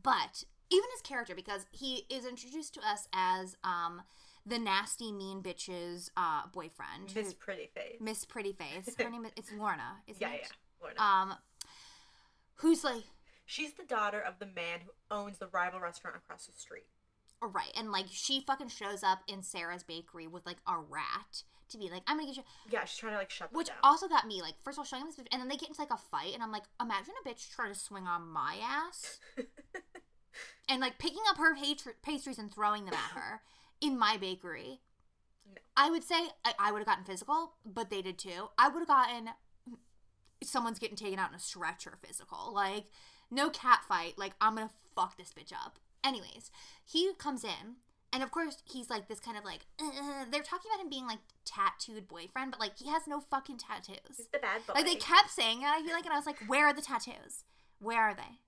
but even his character, because he is introduced to us as um the nasty mean bitch's uh boyfriend, Miss Pretty Face. Miss Pretty Face. Her name is it's Lorna, isn't Yeah, it? yeah. Lorna. Um, who's like She's the daughter of the man who owns the rival restaurant across the street. Oh, right, and like she fucking shows up in Sarah's bakery with like a rat to be like, I'm gonna get you. Yeah, she's trying to like shut Which down. also got me like, first of all, showing this, and then they get into like a fight, and I'm like, imagine a bitch trying to swing on my ass, [LAUGHS] and like picking up her pastries and throwing them at her in my bakery. No. I would say I, I would have gotten physical, but they did too. I would have gotten someone's getting taken out in a stretcher physical. Like, no cat fight. Like, I'm gonna fuck this bitch up. Anyways, he comes in, and of course, he's like this kind of like, uh, they're talking about him being like tattooed boyfriend, but like, he has no fucking tattoos. He's the bad boy. Like, they kept saying it, I feel like, and I was like, where are the tattoos? Where are they?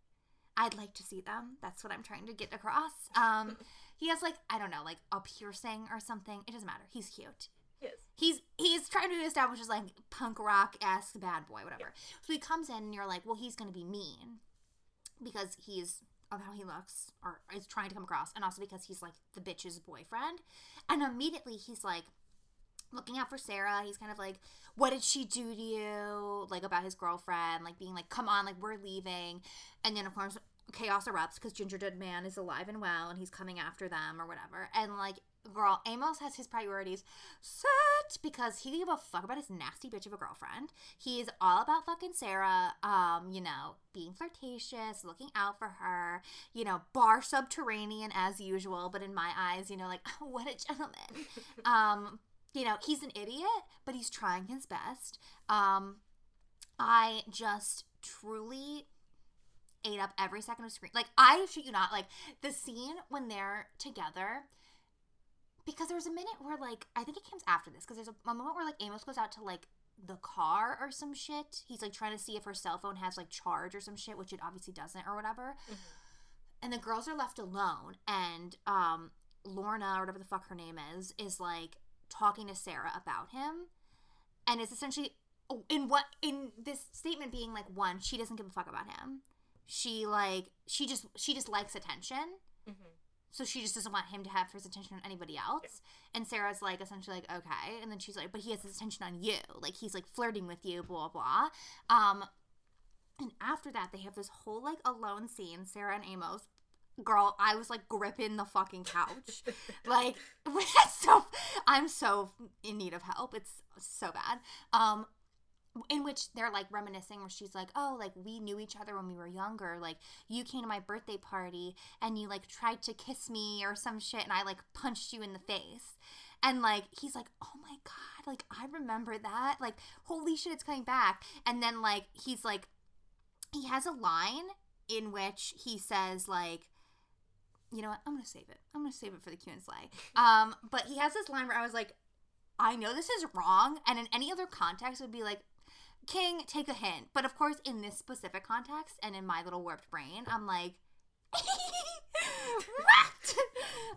I'd like to see them. That's what I'm trying to get across. Um, [LAUGHS] he has like, I don't know, like a piercing or something. It doesn't matter. He's cute Yes. he's he's trying to establish as like punk rock esque bad boy, whatever. So he comes in and you're like, well, he's gonna be mean because he's of how he looks or is trying to come across, and also because he's like the bitch's boyfriend. And immediately he's like looking out for Sarah. He's kind of like, what did she do to you? Like about his girlfriend, like being like, come on, like we're leaving. And then of course chaos erupts because Gingerdead Man is alive and well and he's coming after them or whatever. And like, girl, Amos has his priorities set because he give a fuck about his nasty bitch of a girlfriend. He's all about fucking Sarah, um, you know, being flirtatious, looking out for her, you know, bar subterranean as usual, but in my eyes, you know, like, [LAUGHS] what a gentleman. [LAUGHS] um, you know, he's an idiot, but he's trying his best. Um, I just truly ate up every second of screen. Like I shit you not, like the scene when they're together. Because there was a minute where like I think it comes after this because there's a, a moment where like Amos goes out to like the car or some shit. He's like trying to see if her cell phone has like charge or some shit, which it obviously doesn't or whatever. and the girls are left alone, and um, Lorna or whatever the fuck her name is is like talking to Sarah about him, and it's essentially oh, in what in this statement being like one, she doesn't give a fuck about him. She like she just she just likes attention. Mhm. So she just doesn't want him to have his attention on anybody else. And Sarah's like essentially like, okay. And then she's like, but he has his attention on you. Like he's like flirting with you, blah blah. Um and after that they have this whole like alone scene, Sarah and Amos. Girl, I was like gripping the fucking couch. [LAUGHS] like [LAUGHS] so I'm so in need of help. It's so bad. Um in which they're like reminiscing where she's like oh like we knew each other when we were younger. Like you came to my birthday party and you like tried to kiss me or some shit and i like punched you in the face. And like he's like oh my god like i remember that. Like holy shit it's coming back. And then like he's like he has a line in which he says like you know what? I'm gonna save it. I'm gonna save it for the q and slay [LAUGHS] um but he has this line where i was like I know this is wrong, and in any other context, it would be like, King, take a hint. But of course, in this specific context and in my little warped brain, I'm like, [LAUGHS] what?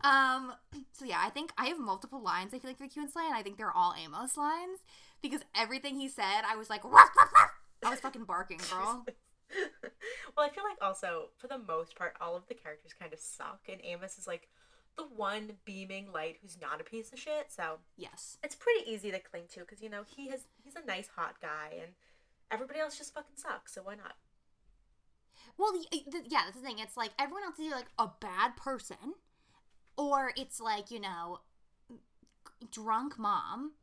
um, so yeah, I think I have multiple lines. I feel like for Q and Slay, and I think they're all Amos lines because everything he said, I was like, ruff, ruff, ruff. I was fucking barking, [LAUGHS] girl. well, I feel like also for the most part, all of the characters kind of suck, and Amos is like the one beaming light who's not a piece of shit. So Yes. it's pretty easy to cling to because you know he has he's a nice hot guy, and everybody else just fucking sucks. So why not? Well, the, eh, the, yeah, that's the thing. It's like everyone else is like a bad person, or it's like you know, drunk mom,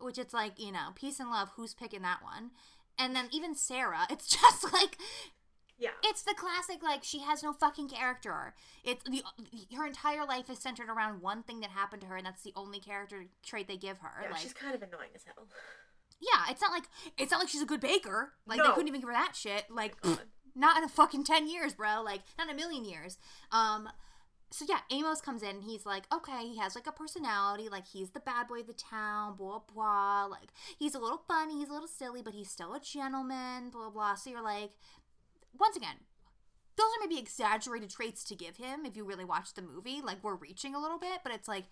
which it's like you know, peace and love. Who's picking that one? And then even Sarah, it's [LAUGHS] just like Yeah. it's the classic like she has no fucking character. It's the her entire life is centered around one thing that happened to her, and that's the only character trait they give her. yeah, like, she's kind of annoying as hell. yeah, it's not like it's not like she's a good baker. Like they couldn't even give her that shit. Like [CLEARS THROAT] not in a fucking 10 years bro like not in a million years um so yeah amos comes in and he's like okay he has like a personality like he's the bad boy of the town blah blah like he's a little funny he's a little silly but he's still a gentleman blah blah so you're like once again those are maybe exaggerated traits to give him if you really watch the movie like we're reaching a little bit but it's like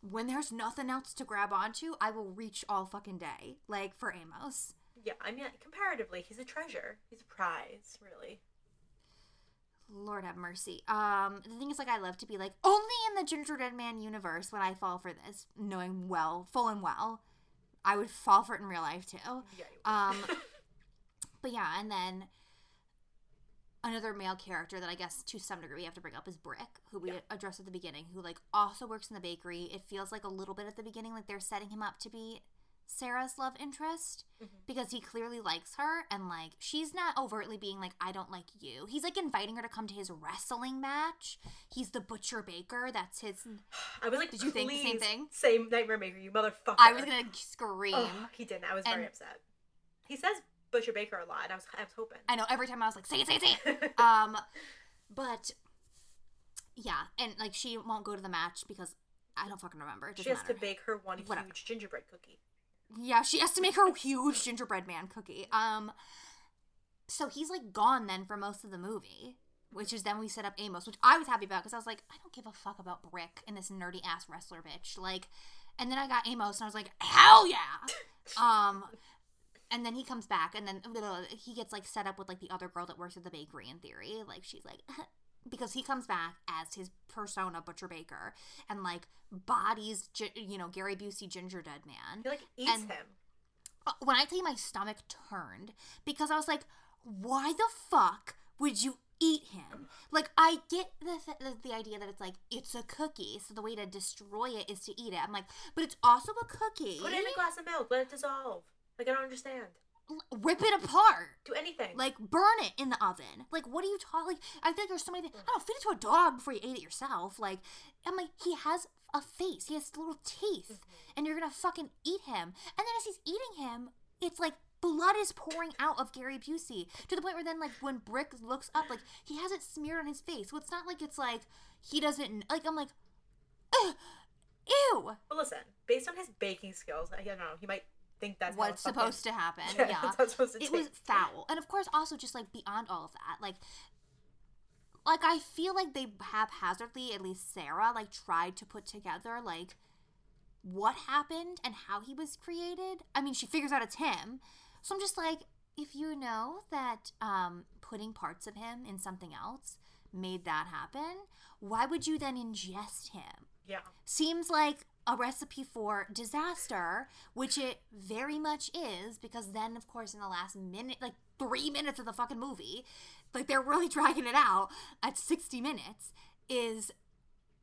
when there's nothing else to grab onto i will reach all fucking day like for amos Yeah, I mean, comparatively, he's a treasure. He's a prize, really. Lord have mercy. Um, the thing is, like, I love to be like, only in the Gingerbread Man universe would I fall for this, knowing well, full and well, I would fall for it in real life too. Yeah. you Um, [LAUGHS] but yeah, and then another male character that I guess to some degree we have to bring up is Brick, who we Yeah. addressed at the beginning, who like also works in the bakery. It feels like a little bit at the beginning like they're setting him up to be Sarah's love interest Mhm. because he clearly likes her and like she's not overtly being like I don't like you. He's like inviting her to come to his wrestling match. He's the butcher baker. That's his [SIGHS] I was like, Did you think the same thing?" Same Nightmare Maker, you motherfucker. I was going to scream. Ugh, he didn't. I was very upset. He says Butcher Baker a lot, and I was, I was hoping. I know every time I was like say it, say it, say it. [LAUGHS] um but yeah and like she won't go to the match because i don't fucking remember it she has matter to bake her one Whatever. huge gingerbread cookie. yeah she has to make her huge gingerbread man cookie um so he's like gone then for most of the movie which is then we set up amos which i was happy about because i was like i don't give a fuck about brick and this nerdy ass wrestler bitch like and then i got amos and i was like hell yeah [LAUGHS] um and then he comes back and then he gets like set up with like the other girl that works at the bakery in theory like she's like [LAUGHS] because he comes back as his persona butcher baker and like bodies you know gary busey gingerdead man He like eats And- him. Uh, when i tell you my stomach turned because i was like why the fuck would you eat him like i get the, the, the idea that it's like it's a cookie so the way to destroy it is to eat it i'm like but it's also a cookie Put it in a glass of milk. Let it dissolve. Like I don't understand. L- rip it apart Do anything. Like burn it in the oven. Like what are you talking? Like I feel like there's so many. Things. I don't feed it to a dog before you ate it yourself. Like I'm like he has a face. He has little teeth, mm-hmm. and you're gonna fucking eat him. And then as he's eating him, it's like blood is pouring out of Gary Busey to the point where then like when Brick looks up, like he has it smeared on his face. So it's not like it's like he doesn't like. I'm like, Ugh, ew. Well, listen. Based on his baking skills, I don't know. He might think that's What's supposed to happen? [LAUGHS] Yeah, yeah. that's supposed to it was foul and of course also just like beyond all of that like like I feel like they haphazardly, at least Sarah, like tried to put together like what happened and how he was created. I mean, she figures out it's him. So I'm just like, if you know that um, putting parts of him in something else made that happen, why would you then ingest him? Yeah. Seems like a recipe for disaster, which it very much is, because then, of course, in the last minute, like three minutes of the fucking movie, like they're really [LAUGHS] dragging it out at 60 minutes, is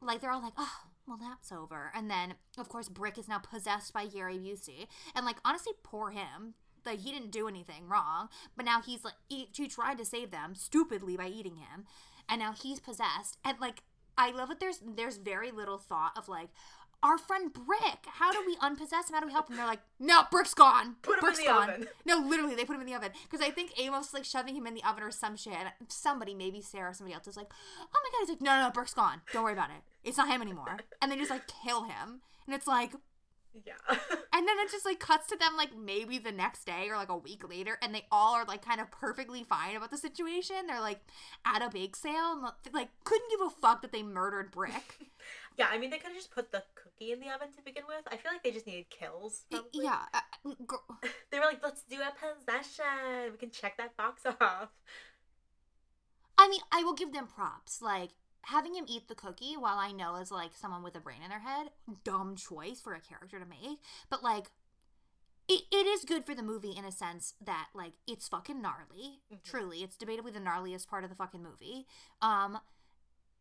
like they're all like, oh, well, that's over. And then, of course, Brick is now possessed by Gary Busey. And, like, honestly, poor him. Like, he didn't do anything wrong. But now he's like, he, he tried to save them stupidly by eating him. And now he's possessed. And, like, I love that there's there's very little thought of like our friend Brick. How do we unpossess him? How do we help him? They're like, no, Brick's gone. Put him in the gone. oven. No, literally, they put him in the oven because I think Amos is like shoving him in the oven or some shit. And somebody, maybe Sarah, or somebody else is like, oh my god. He's like, no, no, no, Brick's gone. Don't worry about it. It's not him anymore. And they just like kill him, and it's like, Yeah. [LAUGHS] and then it just like cuts to them like maybe the next day or like a week later, and they all are like kind of perfectly fine about the situation. They're like at a bake sale, and like couldn't give a fuck that they murdered Brick. [LAUGHS] yeah, I mean, they could have just put the cookie in the oven to begin with. I feel like they just needed kills. Probably. yeah, uh, gr- [LAUGHS] They were like, let's do a possession. We can check that box [LAUGHS] off. I mean, I will give them props. Like having him eat the cookie, while I know is like someone with a brain in their head, dumb choice for a character to make. But like, it, it is good for the movie in a sense that like it's fucking gnarly. Truly, it's debatably the gnarliest part of the fucking movie. Um,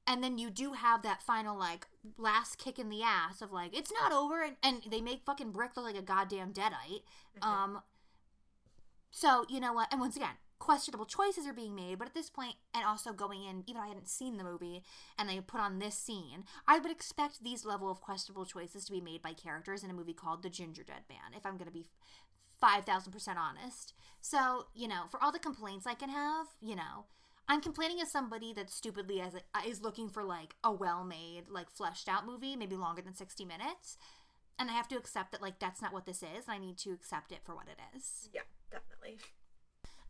and then you do have that final like last kick in the ass of like it's not over, and, and they make fucking Brick look like a goddamn deadite. Um, so you know what? And once again, questionable choices are being made, but at this point, and also going in, even though I hadn't seen the movie, and they put on this scene, I would expect these level of questionable choices to be made by characters in a movie called The Gingerdead Man. If I'm going to be five thousand percent honest, so you know, for all the complaints I can have, you know. I'm complaining as somebody that stupidly as is looking for like a well-made, like fleshed out movie, maybe longer than 60 minutes. And I have to accept that like that's not what this is, and I need to accept it for what it is. Yeah, definitely.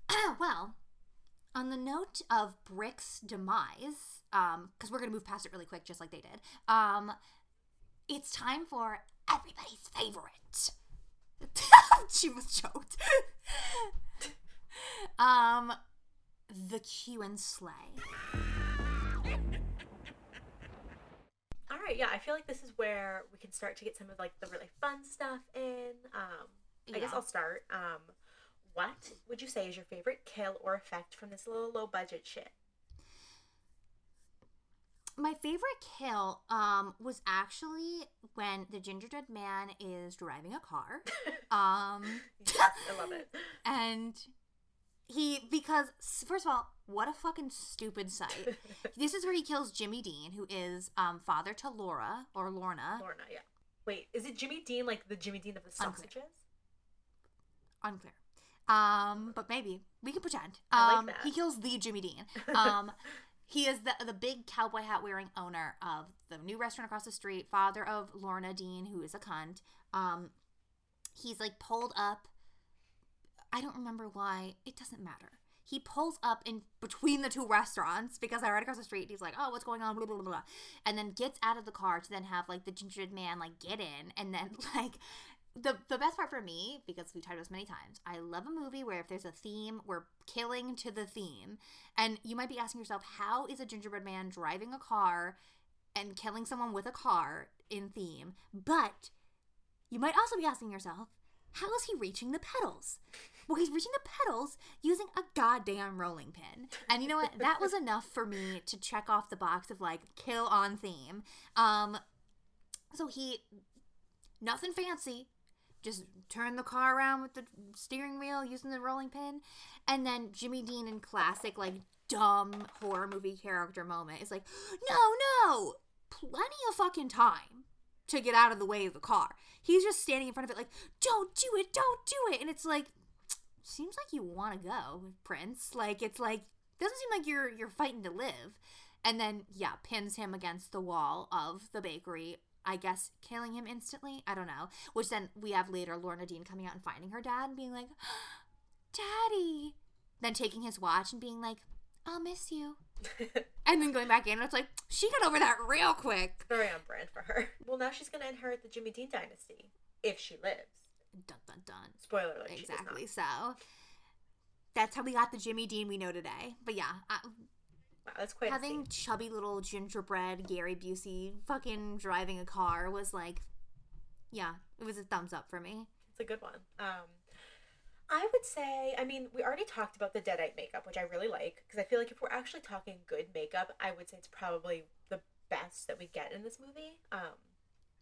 [CLEARS THROAT] well, on the note of Brick's demise, um, because we're gonna move past it really quick, just like they did. Um, it's time for everybody's favorite. [LAUGHS] she was choked. [LAUGHS] um, the Q and Slay. [LAUGHS] All right, yeah, I feel like this is where we can start to get some of like the really fun stuff in. Um, I guess I'll start. Um, what would you say is your favorite kill or effect from this little low budget shit? My favorite kill um was actually when the gingerbread man is driving a car. [LAUGHS] Um Yes, I love it. [LAUGHS] and he because first of all, what a fucking stupid sight. [LAUGHS] this is where he kills Jimmy Dean, who is um father to Laura or Lorna. Lorna, yeah. Wait, is it Jimmy Dean like the Jimmy Dean of the Unclear. sausages? Unclear. Um, but maybe we can pretend. I like Um, that. he kills the Jimmy Dean. [LAUGHS] Um, he is the the big cowboy hat wearing owner of the new restaurant across the street, father of Lorna Dean, who is a cunt. Um, he's like pulled up. I don't remember why. It doesn't matter. He pulls up in between the two restaurants because they're right across the street. He's like, "Oh, what's going on?" Blah blah blah, and then gets out of the car to then have like the gingerbread man like get in, and then [LAUGHS] like the the best part for me because we've about this many times i love a movie where if there's a theme we're killing to the theme and you might be asking yourself how is a gingerbread man driving a car and killing someone with a car in theme but you might also be asking yourself how is he reaching the pedals well he's reaching the pedals using a goddamn rolling pin. And you know what? That was enough for me to check off the box of like kill on theme. Um so he nothing fancy just turn the car around with the steering wheel using the rolling pin. And then jimmy dean in classic like dumb horror movie character moment is like no no plenty of fucking time to get out of the way of the car. He's just standing in front of it like don't do it don't do it. And it's like seems like you want to go prince like it's like doesn't seem like you're you're fighting to live and then yeah pins him against the wall of the bakery i guess killing him instantly i don't know which then we have later lorna dean coming out and finding her dad and being like [GASPS] daddy then taking his watch and being like i'll miss you [LAUGHS] and then going back in, it's like she got over that real quick. Very on brand for her. Well, now she's gonna inherit the Jimmy Dean dynasty if she lives. Dun dun dun. Spoiler alert. she does not. Exactly. So that's how we got the Jimmy Dean we know today. But yeah, I, Wow, that's quite having chubby little gingerbread Gary Busey fucking driving a car was like, yeah, it was a thumbs up for me. It's a good one. Um, I would say, I mean, we already talked about the Deadite makeup, which I really like, because I feel like if we're actually talking good makeup, I would say it's probably the best that we get in this movie. Um,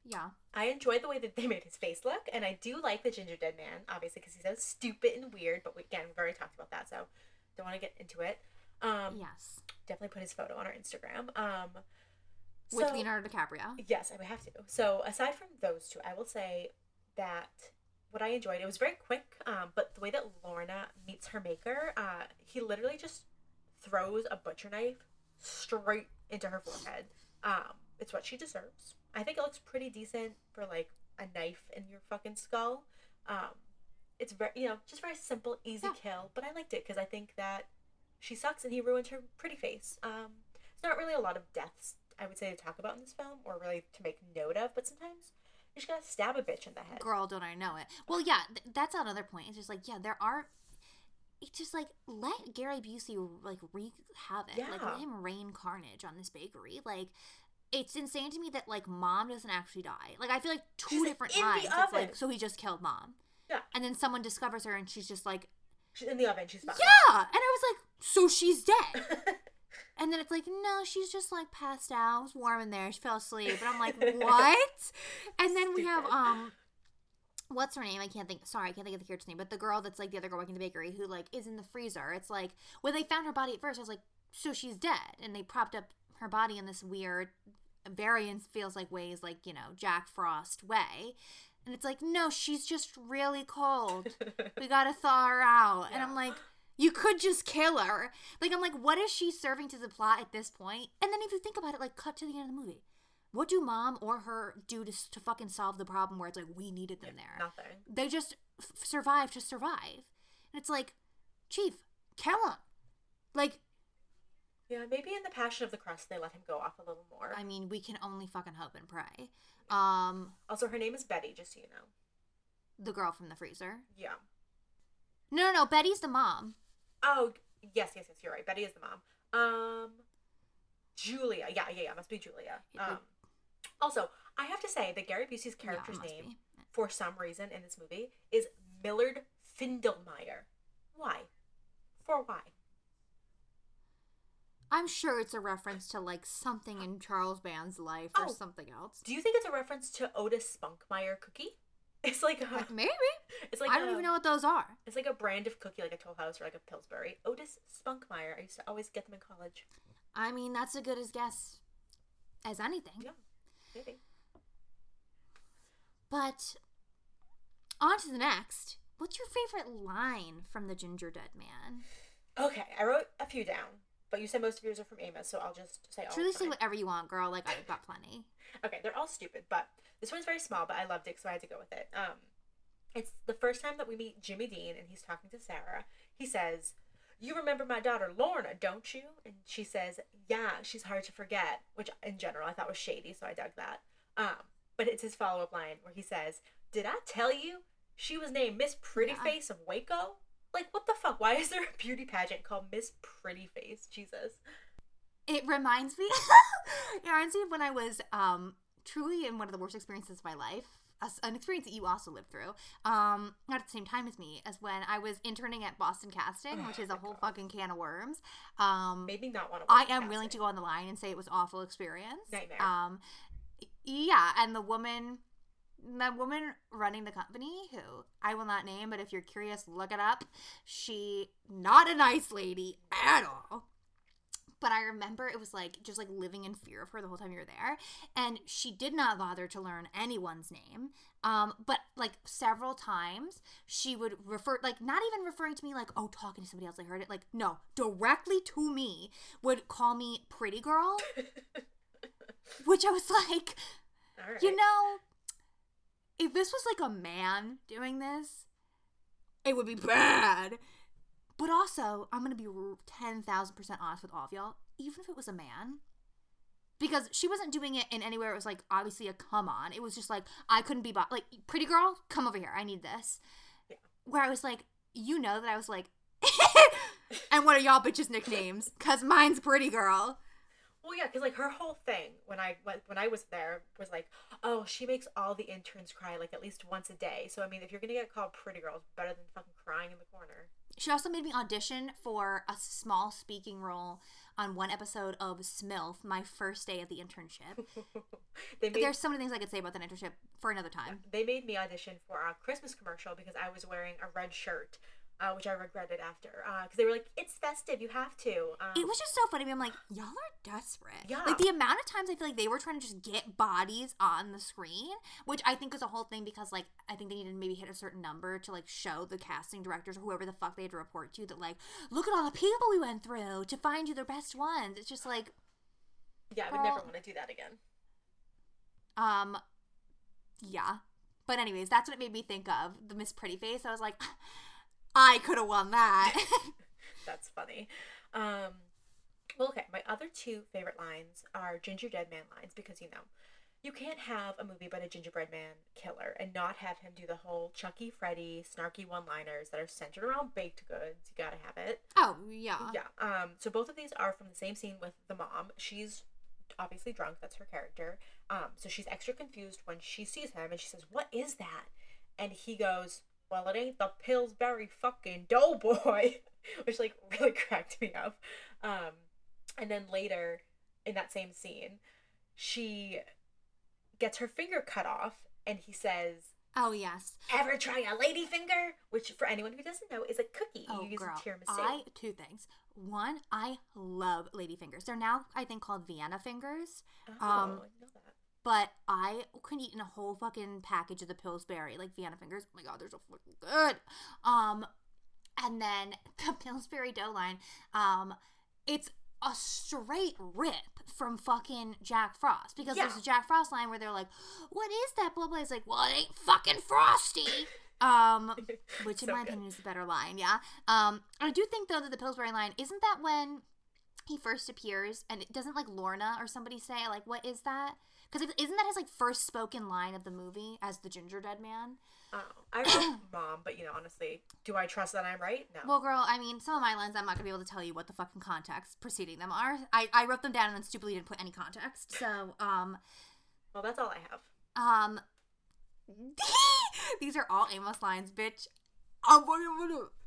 Yeah. I enjoyed the way that they made his face look, and I do like the gingerdead man, obviously, because he's so stupid and weird. But we, again, we've already talked about that, so don't want to get into it. Um, Yes. Definitely put his photo on our Instagram. Um, With so- Leonardo DiCaprio. Yes, I would have to. So aside from those two, I will say that what I enjoyed, it was very quick, um, but the way that Lorna meets her maker, uh, he literally just throws a butcher knife straight into her forehead. Um, it's what she deserves. I think it looks pretty decent for like a knife in your fucking skull. Um, it's very, you know, just very simple, easy Yeah. kill. But I liked it because I think that she sucks and he ruined her pretty face. Um, there's not really a lot of deaths I would say to talk about in this film or really to make note of, but sometimes you just gotta stab a bitch in the head. Girl, don't I know it? Well, yeah, th- that's another point. It's just like, yeah, there are. It's just like let Gary Busey like wreak havoc, like Yeah. let him rain carnage on this bakery. Like, it's insane to me that like mom doesn't actually die. Like, I feel like two She's different in the times. Like so he just killed mom, Yeah, and then someone discovers her, and she's just like, she's in the oven. She's fine. yeah, and I was like, so she's dead. [LAUGHS] And then it's like, no, she's just like passed out. It was warm in there. She fell asleep. And I'm like, [LAUGHS] what? and then we have um what's her name? I can't think sorry, I can't think of the character's name, but the girl that's like the other girl working in the bakery who like is in the freezer. It's like when they found her body at first, I was like, so she's dead. And they propped up her body in this weird variance feels like ways like, you know, Jack Frost way. And it's like, no, she's just really cold. [LAUGHS] We gotta thaw her out. And I'm like, you could just kill her. Like, I'm like, what is she serving to the plot at this point? And then if you think about it, like, cut to the end of the movie. What do mom or her do to, to fucking solve the problem where it's like, we needed them there? Nothing. They just f- survive to survive. And it's like, Chief, kill him. Like, Yeah, maybe in the Passion of the Crust they let him go off a little more. I mean, we can only fucking hope and pray. Um, Also, her name is Betty, just so you know. the girl from the freezer. Yeah. No, no, no. Betty's the mom. Oh, yes, yes, yes. You're right. Betty is the mom. Um, Julia. Yeah, yeah, yeah. Must be Julia. Um, also, I have to say that Gary Busey's character's must name, be. for some reason in this movie, is Millard Findlemeyer. Why? For why? I'm sure it's a reference to like something in Charles Band's life or Oh. something else. Do you think it's a reference to Otis Spunkmeyer cookie? [LAUGHS] It's like a, Maybe. it's like I don't a- even know what those are. It's like a brand of cookie, like a Toll House or like a Pillsbury. Otis Spunkmeyer. I used to always get them in college. I mean, that's a good as guess as anything. Yeah, maybe. But on to the next. What's your favorite line from the Gingerdead Man? Okay, I wrote a few down, but you said most of yours are from Amos, so I'll just say all. Truly say whatever you want, girl. Like I've got plenty. Okay, they're all stupid, but this one's very small, but I loved it, so I had to go with it. Um, it's the first time that we meet Jimmy Dean, and he's talking to Sarah. He says, "You remember my daughter Lorna, don't you?" And she says, "Yeah, she's hard to forget," which in general I thought was shady, so I dug that. Um, but it's his follow up line where he says, "Did I tell you she was named Miss Pretty Yeah. Face of Waco?" Like, what the fuck? Why is there a beauty pageant called Miss Pretty Face? Jesus. It reminds me. [LAUGHS] it reminds me of when I was um truly in one of the worst experiences of my life. An experience that you also lived through, um, not at the same time as me, as when I was interning at Boston Casting, Oh which is a whole God. fucking can of worms. Um, Made me not want to. I am willing to go on the line and say it was awful experience. Nightmare. Um, yeah, and the woman, the woman running the company, who I will not name, but if you're curious, look it up. She not a nice lady at all. But I remember it was like just like living in fear of her the whole time you were there, and she did not bother to learn anyone's name. Um, but like several times she would refer, like not even referring to me like, oh, talking to somebody else. I heard it. Like no, directly to me would call me pretty girl, [LAUGHS] which I was like, right. you know, if this was like a man doing this, it would be bad. But also, I'm gonna be ten thousand percent honest with all of y'all. Even if it was a man, because she wasn't doing it in anywhere. It was like obviously a come on. It was just like I couldn't be bo- like pretty girl. Come over here. I need this. Where I was like, you know that I was like, [LAUGHS] and what are y'all bitches nicknames? Cause mine's pretty girl. Well, yeah, because like her whole thing when I when when I was there was like, oh, she makes all the interns cry like at least once a day. So I mean, if you're gonna get called pretty girl, it's better than fucking crying in the corner. She also made me audition for a small speaking role on one episode of Smilf, my first day of the internship. [LAUGHS] they made There's so many things I could say about that internship for another time. they made me audition for a Christmas commercial because I was wearing a red shirt, uh, which I regretted after. Because they were like, "It's festive, you have to." Um, It was just so funny. I'm like, y'all are desperate. Yeah. Like the amount of times I feel like they were trying to just get bodies on the screen, which I think was a whole thing because like I think they needed maybe hit a certain number to like show the casting directors or whoever the fuck they had to report to that like, look at all the people we went through to find you the best ones. It's just like, yeah, I would never want to do that again. um, yeah. But anyways, that's what it made me think of the Miss Pretty Face. I was like, I could have won that. [LAUGHS] That's funny. Um, well, okay. My other two favorite lines are gingerbread man lines because you know you can't have a movie about a gingerbread man killer and not have him do the whole Chucky, Freddy, snarky one-liners that are centered around baked goods. You gotta have it. oh yeah. Yeah. Um. So both of these are from the same scene with the mom. She's obviously drunk. That's her character. Um. So she's extra confused when she sees him, and she says, "What is that?" And he goes, "Well, it ain't the Pillsbury fucking Doughboy," [LAUGHS] which like really [LAUGHS] cracked me up. Um. And then later, in that same scene, she gets her finger cut off, and he says. Oh yes. Ever try a lady finger? Which, for anyone who doesn't know, is a cookie Oh, you use girl. tiramisu. I two things. One, I love lady fingers. They're now I think called Vienna fingers. Oh, Um, But I can eat in a whole fucking package of the Pillsbury, like Vienna fingers. Oh my god, they're so fucking good. Um, and then [LAUGHS] the Pillsbury dough line, um, it's a straight rip from fucking Jack Frost because Yeah. there's a Jack Frost line where they're like, "What is that?" Blah blah. It's like, "Well, it ain't fucking frosty." Um, [LAUGHS] which in So my good. opinion is the better line. Yeah. Um, I do think though that the Pillsbury line isn't that when he first appears and it doesn't like Lorna or somebody say like, "What is that?" Because isn't that his like first spoken line of the movie as the gingerdead man? Oh, I wrote [COUGHS] mom, but you know, honestly, do I trust that I'm right? No. Well, girl, I mean, some of my lines I'm not gonna be able to tell you what the fucking context preceding them are. I, I wrote them down and then stupidly didn't put any context. So, [LAUGHS] um, well, that's all I have. um, [LAUGHS] these are all Amos lines, bitch. Um,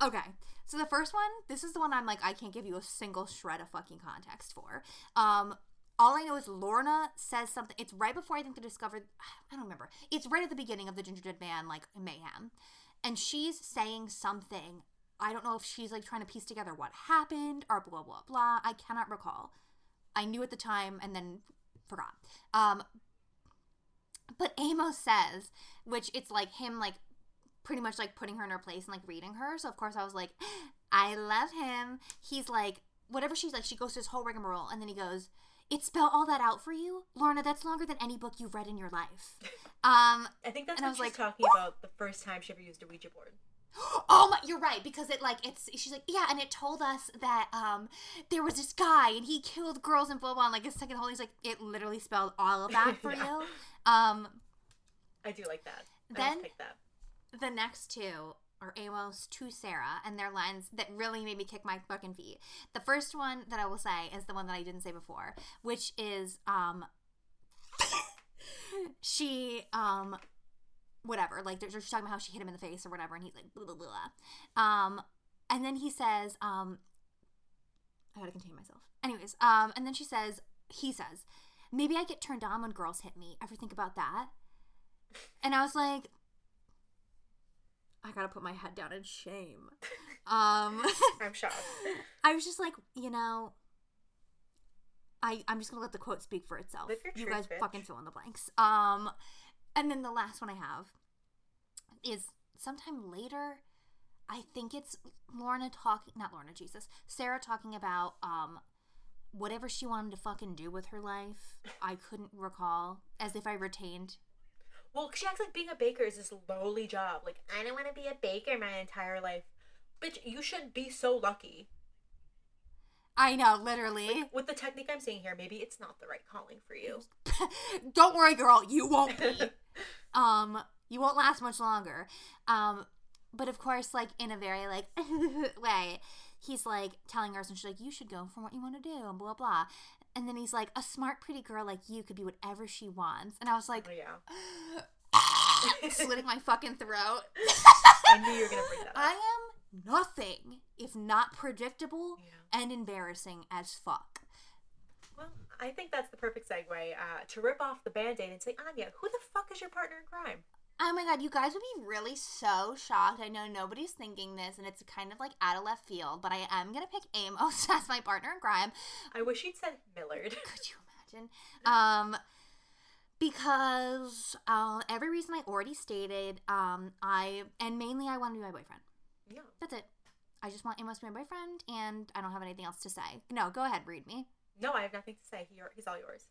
Okay, so the first one, this is the one I'm like, I can't give you a single shred of fucking context for. Um, all I know is Lorna says something. It's right before I think they discovered. [SIGHS] I don't remember. It's right at the beginning of the Gingerdead Man, like mayhem, and she's saying something. I don't know if she's like trying to piece together what happened or blah blah blah. I cannot recall. I knew at the time and then forgot. Um, but Amos says, which it's like him like pretty much like putting her in her place and like reading her. So of course I was like, [GASPS] I love him. He's like whatever she's like. She goes through this whole rigmarole and then he goes, "It spelled all that out for you, Lorna. That's longer than any book you've read in your life." [LAUGHS] Um, I think that's And I was like, talking about the first time she ever used a Ouija board. [GASPS] oh my, you're right because it like it's she's like yeah, and it told us that um there was this guy and he killed girls and blah blah. And like his second whole, he's like it literally spelled all of that [LAUGHS] for Yeah. you. Um, I do like that. I Then- picked that. The next two are Amos to Sarah, and their lines that really made me kick my fucking feet. The first one that I will say is the one that I didn't say before, which is um [LAUGHS] she um whatever like they're just talking about how she hit him in the face or whatever, and he's like blah blah blah. Um, and then he says um I gotta contain myself. Anyways, um, and then she says he says maybe I get turned on when girls hit me. Ever think about that? And I was like, I gotta put my head down in shame. [LAUGHS] Um, [LAUGHS] I'm shocked. I was just like, you know, I I'm just gonna let the quote speak for itself. Your you guys bitch. fucking fill in the blanks. Um, and then the last one I have is sometime later. I think it's Lorna talking, not Lorna, Jesus, Sarah talking about um whatever she wanted to fucking do with her life. I couldn't recall, as if I retained Well, she acts like being a baker is this lowly job. Like, I don't want to be a baker my entire life. Bitch, you should be so lucky. I know, literally. With the technique I'm seeing here, maybe it's not the right calling for you. [LAUGHS] Don't worry, girl, you won't be. [LAUGHS] um, you won't last much longer. Um, but of course, like in a very like [LAUGHS] way, he's like telling her, and she's like, "You should go for what you want to do," and blah blah. And then he's like, "A smart, pretty girl like you could be whatever she wants." And I was like, Oh yeah. [LAUGHS] slitting my fucking throat. [LAUGHS] I knew you were gonna bring that up. I am nothing if not predictable Yeah. and embarrassing as fuck. Well, I think that's the perfect segue uh, to rip off the band-aid and say, Aine, who the fuck is your partner in crime? Oh my god, you guys would be really so shocked. I know nobody's thinking this, and it's kind of like out of left field, but I am gonna pick Amos [LAUGHS] as my partner in crime. I wish you'd said Millard. [LAUGHS] Could you imagine? [LAUGHS] Um, because uh, every reason I already stated, um, I and mainly I want to be my boyfriend. yeah. That's it. I just want Amos to be my boyfriend, and I don't have anything else to say. No, go ahead, read me. No, I have nothing to say. He, he's all yours.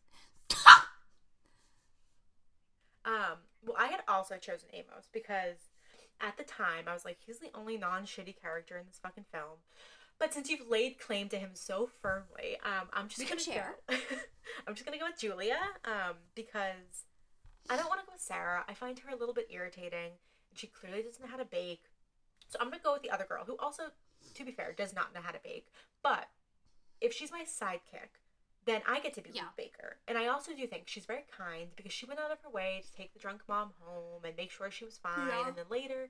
Um, well, I had also chosen Amos because at the time I was like, he's the only non-shitty character in this fucking film. But since you've laid claim to him so firmly, um, I'm just We gonna share. go. [LAUGHS] I'm just gonna go with Julia, um, because I don't want to go with Sarah. I find her a little bit irritating, and she clearly doesn't know how to bake. So I'm gonna go with the other girl, who also, to be fair, does not know how to bake. But if she's my sidekick, then I get to be Yeah. Luke Baker. And I also do think she's very kind because she went out of her way to take the drunk mom home and make sure she was fine. Yeah. And then later,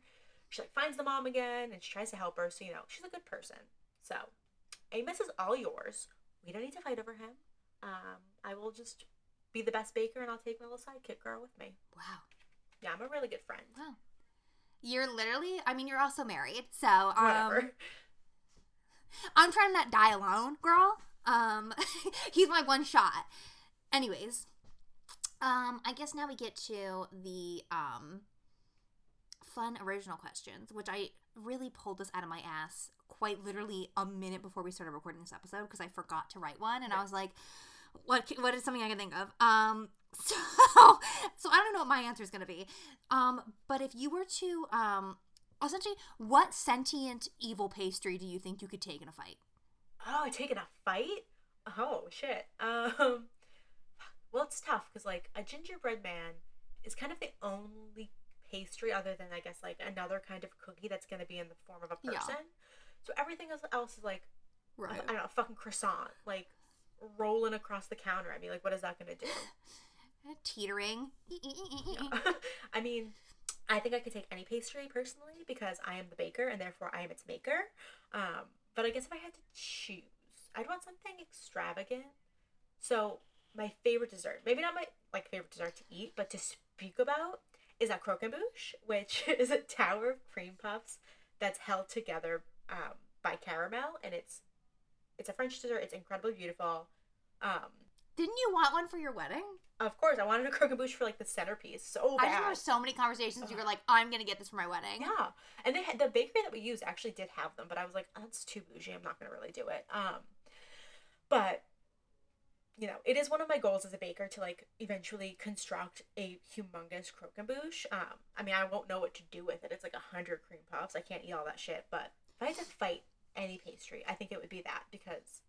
she like finds the mom again and she tries to help her. So you know, she's a good person. So Amos is all yours. We don't need to fight over him. Um, I will just be the best baker and I'll take my little sidekick girl with me. Wow. Yeah, I'm a really good friend. Wow. You're literally, I mean, you're also married, so um, Whatever. I'm trying to not die alone, girl. Um, [LAUGHS] he's my one shot. Anyways, um, I guess now we get to the um fun original questions, which I really pulled this out of my ass quite literally a minute before we started recording this episode because I forgot to write one, and I was like, "What? What is something I can think of?" Um, [LAUGHS] so so I don't know what my answer is gonna be. Um, but if you were to um. Essentially, what sentient evil pastry do you think you could take in a fight? Oh, taking a fight? Oh shit. Um [LAUGHS] well it's tough because like a gingerbread man is kind of the only pastry other than I guess like another kind of cookie that's gonna be in the form of a Yeah. person. So everything else is like Right. I don't know, a fucking croissant, like rolling across the counter at me. Like what is that gonna do? [LAUGHS] Teetering. [LAUGHS] I mean, I think I could take any pastry personally because I am the baker and therefore I am its maker. Um, but I guess if I had to choose, I'd want something extravagant. So my favorite dessert, maybe not my like favorite dessert to eat, but to speak about is a croquembouche, which [LAUGHS] is a tower of cream puffs that's held together um, by caramel, and it's it's a French dessert. It's incredibly beautiful. Um, Didn't you want one for your wedding? Of course, I wanted a croquembouche for like the centerpiece so I bad. just remember so many conversations. You were like, "I'm gonna get this for my wedding." Yeah, and they had the bakery that we used actually did have them, but I was like, oh, that's too bougie. I'm not gonna really do it. Um, but you know, it is one of my goals as a baker to like eventually construct a humongous croquembouche. Um, I mean, I won't know what to do with it. It's like a hundred cream puffs. I can't eat all that shit. But if I had to fight any pastry, I think it would be that because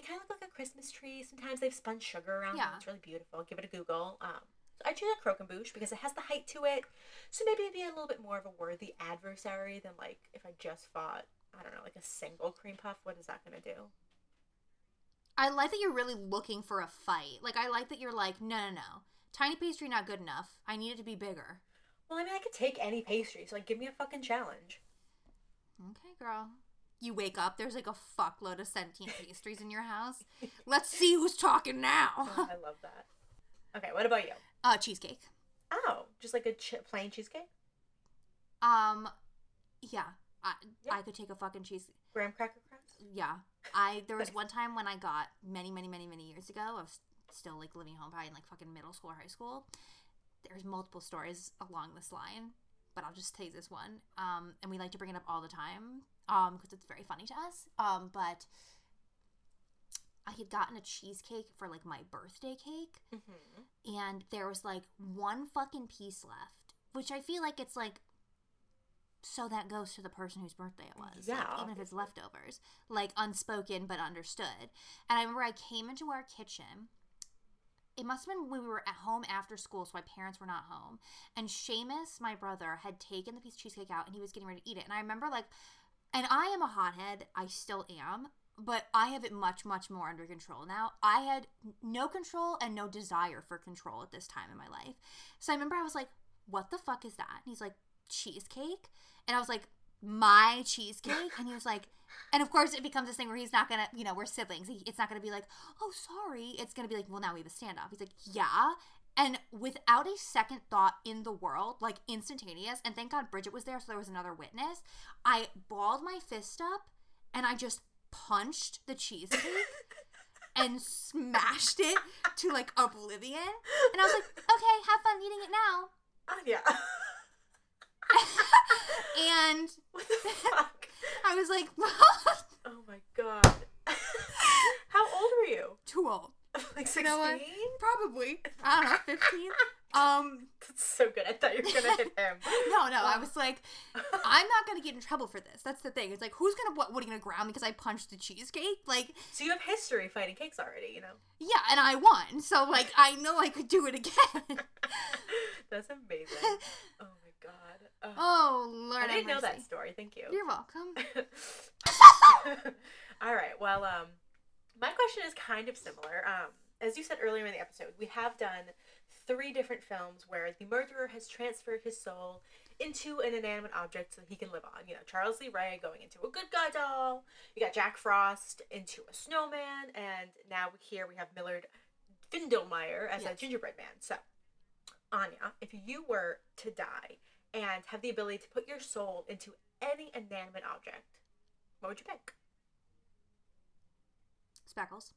they kind of look like a Christmas tree. Sometimes they've spun sugar around them. Yeah. It's really beautiful. Give it a Google. Um, so I choose a croquembouche because it has the height to it. So maybe it'd be a little bit more of a worthy adversary than like if I just fought, I don't know, like a single cream puff. What is that gonna do? I like that you're really looking for a fight. Like, I like that you're like, no, no, no. Tiny pastry not good enough. I need it to be bigger. Well, I mean, I could take any pastry, so like, give me a fucking challenge. Okay, girl. You wake up, there's like a fuckload of sentient pastries in your house. Let's see who's talking now. [LAUGHS] Oh, I love that. Okay, what about you? Uh, cheesecake. Oh, just like a ch- plain cheesecake, Um, yeah. I, Yeah. I could take a fucking cheese. graham cracker crunch. Yeah. I there was [LAUGHS] one time when I got many, many, many, many years ago. I was still like living home probably in like fucking middle school or high school. There's multiple stories along this line, but I'll just tell you this one. Um, and we like to bring it up all the time, um, because it's very funny to us. Um, but I had gotten a cheesecake for like my birthday cake, Mm-hmm. and there was like one fucking piece left, which I feel like it's like so that goes to the person whose birthday it was. Yeah, Like, even if it's leftovers. Like unspoken but understood. And I remember I came into our kitchen. It must have been when we were at home after school, so my parents were not home. And Seamus, my brother, had taken the piece of cheesecake out and he was getting ready to eat it. And I remember like and I am a hothead, I still am, but I have it much, much more under control now. I had no control and no desire for control at this time in my life. So I remember I was like, what the fuck is that? And he's like, cheesecake? And I was like, my cheesecake? And he was like, and of course it becomes this thing where he's not gonna, you know, we're siblings. It's not gonna be like, oh, sorry. It's gonna be like, well, now we have a standoff. He's like, yeah. And without a second thought in the world, like instantaneous, and thank God Bridget was there, so there was another witness, I balled my fist up and I just punched the cheesecake [LAUGHS] and smashed it to like oblivion. And I was like, [LAUGHS] okay, have fun eating it now. Uh, Aine. [LAUGHS] And what the fuck? I was like, Oh my god. How old were you? too old. [LAUGHS] Like You know 16? Probably. I don't know, 15. [LAUGHS] Um, That's so good. I thought you were gonna hit him. [LAUGHS] no, no. I was like, I'm not gonna get in trouble for this. That's the thing. It's like, who's gonna what? What are you gonna ground me because I punched the cheesecake? Like, So you have history fighting cakes already, you know? yeah, and I won. So like, I know I could do it again. That's amazing. Oh my god. Ugh. oh Lord, I didn't know that story. Thank you. You're welcome. All right. Well, um, my question is kind of similar. Um, as you said earlier in the episode, we have done three different films where the murderer has transferred his soul into an inanimate object so he can live on. You know, Charles Lee Ray going into a good guy doll. You got Jack Frost into a snowman, and now here we have Millard Findlemeyer as a gingerbread man. So, Aine, if you were to die and have the ability to put your soul into any inanimate object, what would you pick? Speckles.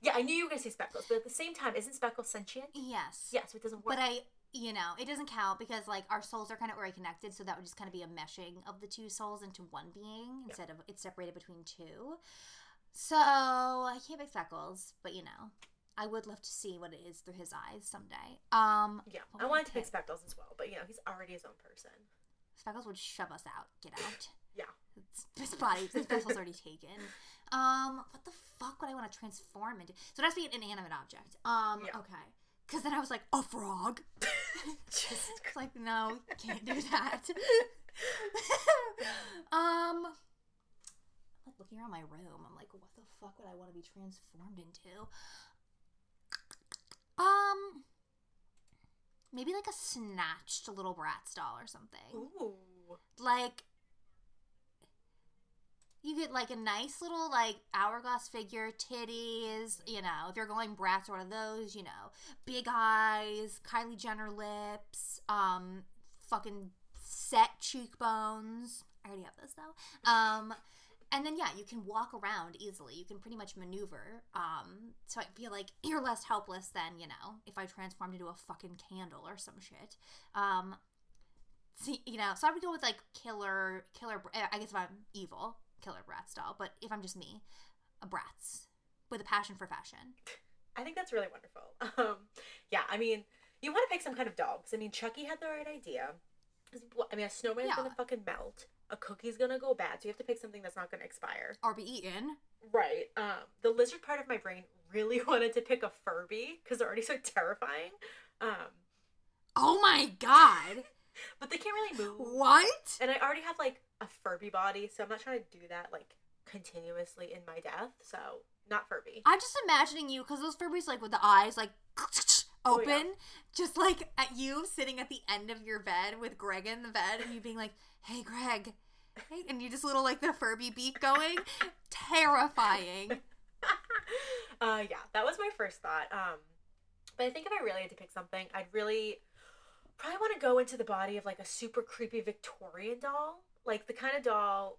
Yeah, I knew you were gonna say Speckles, but at the same time, isn't Speckles sentient? Yes. Yes, so it doesn't work. But I, you know, it doesn't count because like our souls are kind of already connected, so that would just kind of be a meshing of the two souls into one being instead of it's separated between two. So I can't pick Speckles, but you know, I would love to see what it is through his eyes someday. Um, yeah, I wanted to pick? Speckles as well, but you know, he's already his own person. Speckles would shove us out. Get out. Yeah. It's, his body, his vessel's already taken. Um, what the fuck would I want to transform into? So it has to be an inanimate object. Um, Yeah. okay. Because then I was like, a frog. [LAUGHS] Just like, no, can't do that. [LAUGHS] um, I'm like looking around my room. I'm like, what the fuck would I want to be transformed into? Um, maybe like a snatched little Bratz doll or something. Ooh. Like, you get like a nice little like hourglass figure, titties. You know, if you're going Bratz or one of those, you know, big eyes, Kylie Jenner lips, um, fucking set cheekbones. I already have those though. Um, and then yeah, you can walk around easily. You can pretty much maneuver. Um, so I feel like [CLEARS THROAT] you're less helpless than you know if I transformed into a fucking candle or some shit. Um, see, you know, so I would go with like killer, killer. I guess if I'm evil, killer Bratz doll. But if I'm just me, a Bratz with a passion for fashion. I think that's really wonderful. [LAUGHS] Um, yeah, I mean, you want to pick some kind of doll because I mean, Chucky had the right idea. I mean, a snowman's Yeah. gonna fucking melt. A cookie's gonna go bad, so you have to pick something that's not gonna expire. Or be eaten. Right. Um, the lizard part of my brain really [LAUGHS] wanted to pick a Furby because they're already so terrifying. Um, Oh my god! [LAUGHS] but they can't really move. What? And I already have like a Furby body, so I'm not trying to do that like continuously in my death. So not Furby. I'm just imagining you because those Furbies like with the eyes like Oh, open, yeah. just like at you sitting at the end of your bed with Greg in the bed, and you being like, "Hey, Greg," hey, and you just little like the Furby beak going, terrifying. [LAUGHS] uh, yeah, that was my first thought. Um, but I think if I really had to pick something, I'd really probably want to go into the body of like a super creepy Victorian doll, like the kind of doll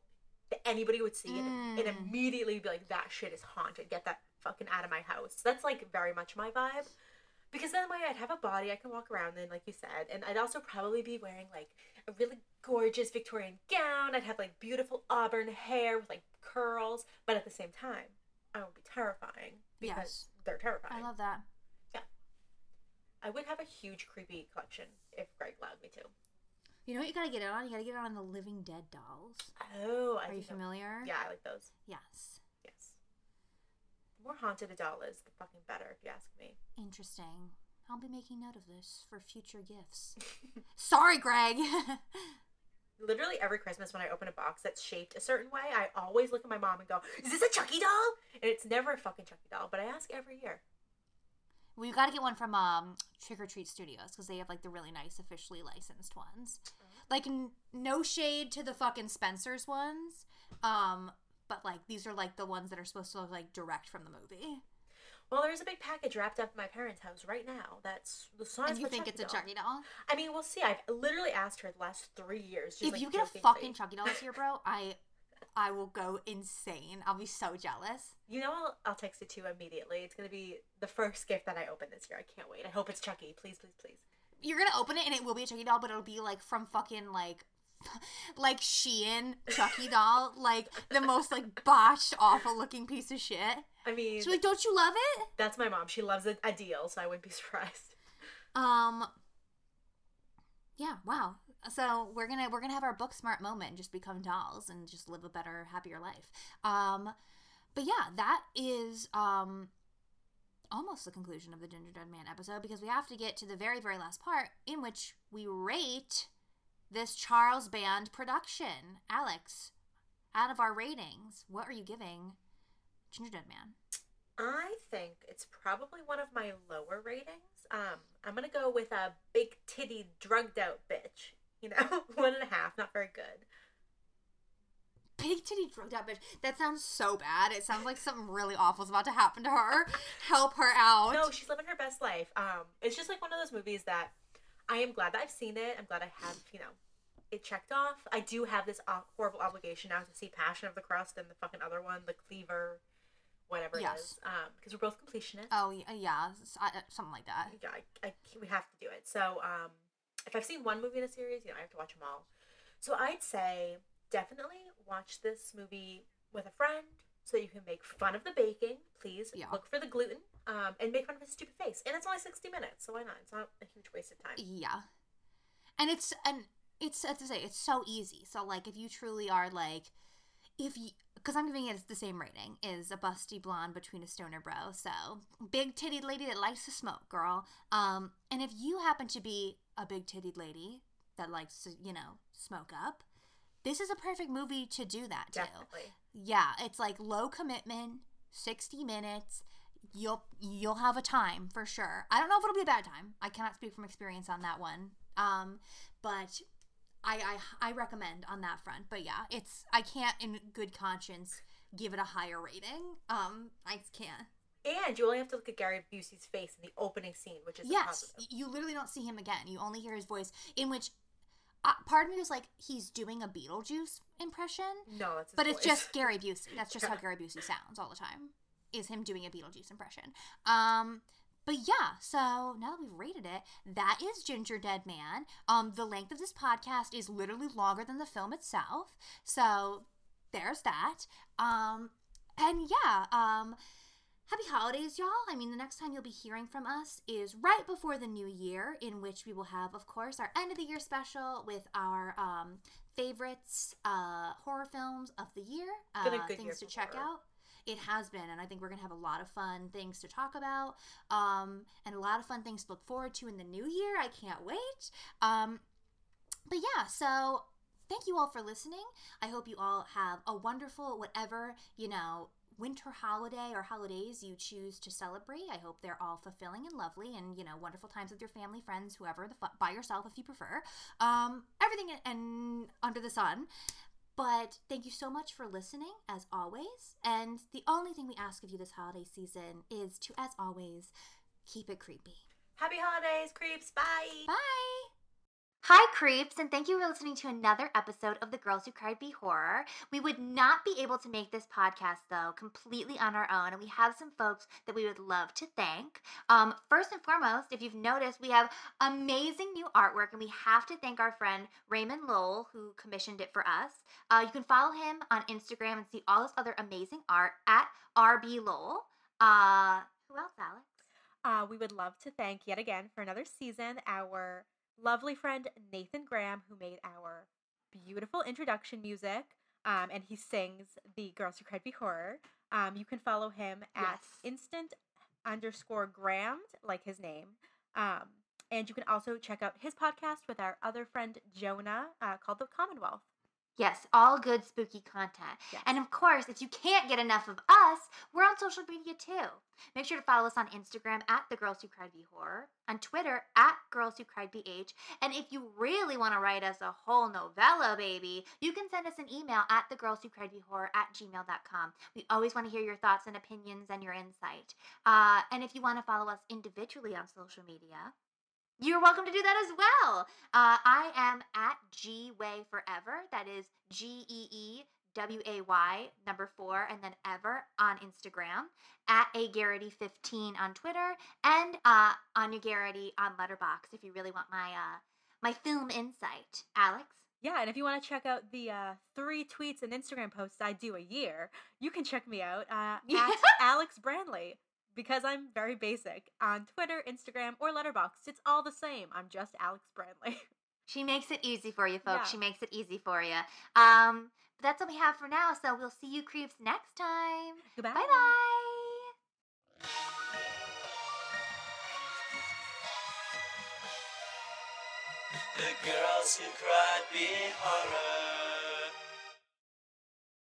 that anybody would see and, and Mm. immediately be like, "That shit is haunted. Get that fucking out of my house." That's like very much my vibe. Because then way I'd have a body I can walk around in, like you said, and I'd also probably be wearing like a really gorgeous Victorian gown. I'd have like beautiful auburn hair with like curls, but at the same time, I would be terrifying because Yes. they're terrifying. I love that. Yeah, I would have a huge creepy collection if Greg allowed me to. You know what you gotta get it on? You gotta get it on the Living Dead dolls. Oh, I Are you familiar? Yeah, I like those. Yes. Yes. The more haunted a doll is, the fucking better, if you ask me. Interesting. I'll be making note of this for future gifts. [LAUGHS] Sorry, Greg. [LAUGHS] Literally every Christmas when I open a box that's shaped a certain way, I always look at my mom and go, "Is this a Chucky doll?" And it's never a fucking Chucky doll, but I ask every year. We gotta get one from um Trick or Treat Studios because they have like the really nice officially licensed ones. Like n- no shade to the fucking Spencer's ones, um, but like these are like the ones that are supposed to look like direct from the movie. Well, there's a big package wrapped up in my parents' house right now. That's the size. and you of a think Chucky it's a doll. Chucky doll? I mean, we'll see. I've literally asked her the last three years. Just if like you get a fucking Chucky doll this year, bro, I I will go insane. I'll be so jealous. You know, I'll, I'll text it to you immediately. It's gonna be the first gift that I open this year. I can't wait. I hope it's Chucky. Please, please, please. You're gonna open it and it will be a Chucky doll, but it'll be like from fucking like [LAUGHS] like Shein Chucky [LAUGHS] doll, like the most like botched, awful looking piece of shit. I mean, She's like, "Don't you love it?" that's my mom. She loves a, a deal, so I wouldn't be [LAUGHS] surprised. Um. Yeah. Wow. So we're gonna we're gonna have our book smart moment and just become dolls and just live a better, happier life. Um. But yeah, that is um almost the conclusion of the Gingerdead Man episode because we have to get to the very very last part in which we rate this Charles Band production. Alex, out of our ratings, what are you giving Gingerdead Man? I think it's probably one of my lower ratings. Um, I'm gonna go with a big titty drugged out bitch. You know, [LAUGHS] one and a half. Not very good. Big titty drugged out bitch. That sounds so bad. It sounds like something really awful is about to happen to her. Help her out. No, she's living her best life. Um, it's just like one of those movies that I am glad that I've seen it. I'm glad I have, you know, it checked off. I do have this horrible obligation now to see Passion of the Crust and the fucking other one, the Cleaver, whatever it Yes. is. Um, because we're both completionists. Oh yeah, uh, something like that. yeah, I, I, we have to do it. So, um, if I've seen one movie in a series, you know, I have to watch them all. So I'd say definitely watch this movie with a friend so you can make fun of the baking. Please Yeah. look for the gluten um, and make fun of his stupid face. And it's only 60 minutes, so why not? It's not a huge waste of time. Yeah, and it's and it's as I say, it's so easy. So like, if you truly are like, if you. Because I'm giving it the same rating is a busty blonde between a stoner bro. So big titted lady that likes to smoke, girl. Um, and if you happen to be a big titted lady that likes to, you know, smoke up, this is a perfect movie to do that too. Definitely. Yeah, it's like low commitment, 60 minutes. You'll you'll have a time for sure. I don't know if it'll be a bad time. I cannot speak from experience on that one. Um, but I I I recommend on that front. But yeah, it's I can't in good conscience give it a higher rating. Um, I can't. And you only have to look at Gary Busey's face in the opening scene, which is Yes, positive. you literally don't see him again. You only hear his voice in which uh, part of me was like he's doing a Beetlejuice impression. No, that's his But it's just Gary Busey. That's just how Gary Busey sounds all the time. Is him doing a Beetlejuice impression. Um but yeah, so now that we've rated it, that is Gingerdead Man. Um the length of this podcast is literally longer than the film itself. So there's that. Um and yeah, um Happy holidays, y'all. I mean, the next time you'll be hearing from us is right before the new year, in which we will have, of course, our end of the year special with our um, favorites uh, horror films of the year. Uh, good year things to check horror. out. It has been, and I think we're gonna have a lot of fun things to talk about, um, and a lot of fun things to look forward to in the new year. I can't wait. Um, but yeah, so thank you all for listening. I hope you all have a wonderful, whatever, you know, winter holiday or holidays you choose to celebrate. I hope they're all fulfilling and lovely and, you know, wonderful times with your family, friends, whoever, the by yourself if you prefer. Um, everything and under the sun. But thank you so much for listening, as always. And the only thing we ask of you this holiday season is to, as always, keep it creepy. Happy holidays, creeps. Bye. Bye. Hi, creeps, and thank you for listening to another episode of The Girls Who Cried B-Horror. We would not be able to make this podcast, though, completely on our own, and we have some folks that we would love to thank. Um, first and foremost, if you've noticed, we have amazing new artwork, and we have to thank our friend Raymond Lowell, who commissioned it for us. Uh, you can follow him on Instagram and see all this other amazing art at RB Lowell. Uh, who else, Alex? Uh, we would love to thank yet again for another season our lovely friend Nathan Graham, who made our beautiful introduction music. Um, and he sings the Girls Who Cried B-Horror. Um, you can follow him at Yes. Nathan underscore Graham, like his name. Um, and you can also check out his podcast with our other friend Jonah uh, called The Commonwealth. Yes, all good spooky content. Yes. And of course, if you can't get enough of us, we're on social media too. Make sure to follow us on Instagram at The Girls Who Cried B-Horror, on Twitter at Girls Who Cried BH, and if you really want to write us a whole novella, baby, you can send us an email at The Girls Who Cried B-Horror at gmail.com. We always want to hear your thoughts and opinions and your insight. Uh, and if you want to follow us individually on social media, you're welcome to do that as well. Uh, I am at G Way Forever. That is G E E W A Y number four and then ever on Instagram. At A Garrity 15 on Twitter and uh, Aine Garrity on Letterboxd if you really want my uh, my film insight. Alex. Yeah, and if you want to check out the uh, three tweets and Instagram posts I do a year, you can check me out uh, [LAUGHS] at Alex Brandley because I'm very basic on Twitter, Instagram, or Letterboxd. It's all the same. I'm just Alex Brandley. [LAUGHS] She makes it easy for you, folks. Yeah. She makes it easy for you. Um, but that's what we have for now. So we'll see you creeps next time. Goodbye. Bye bye. The girls who cried be horror.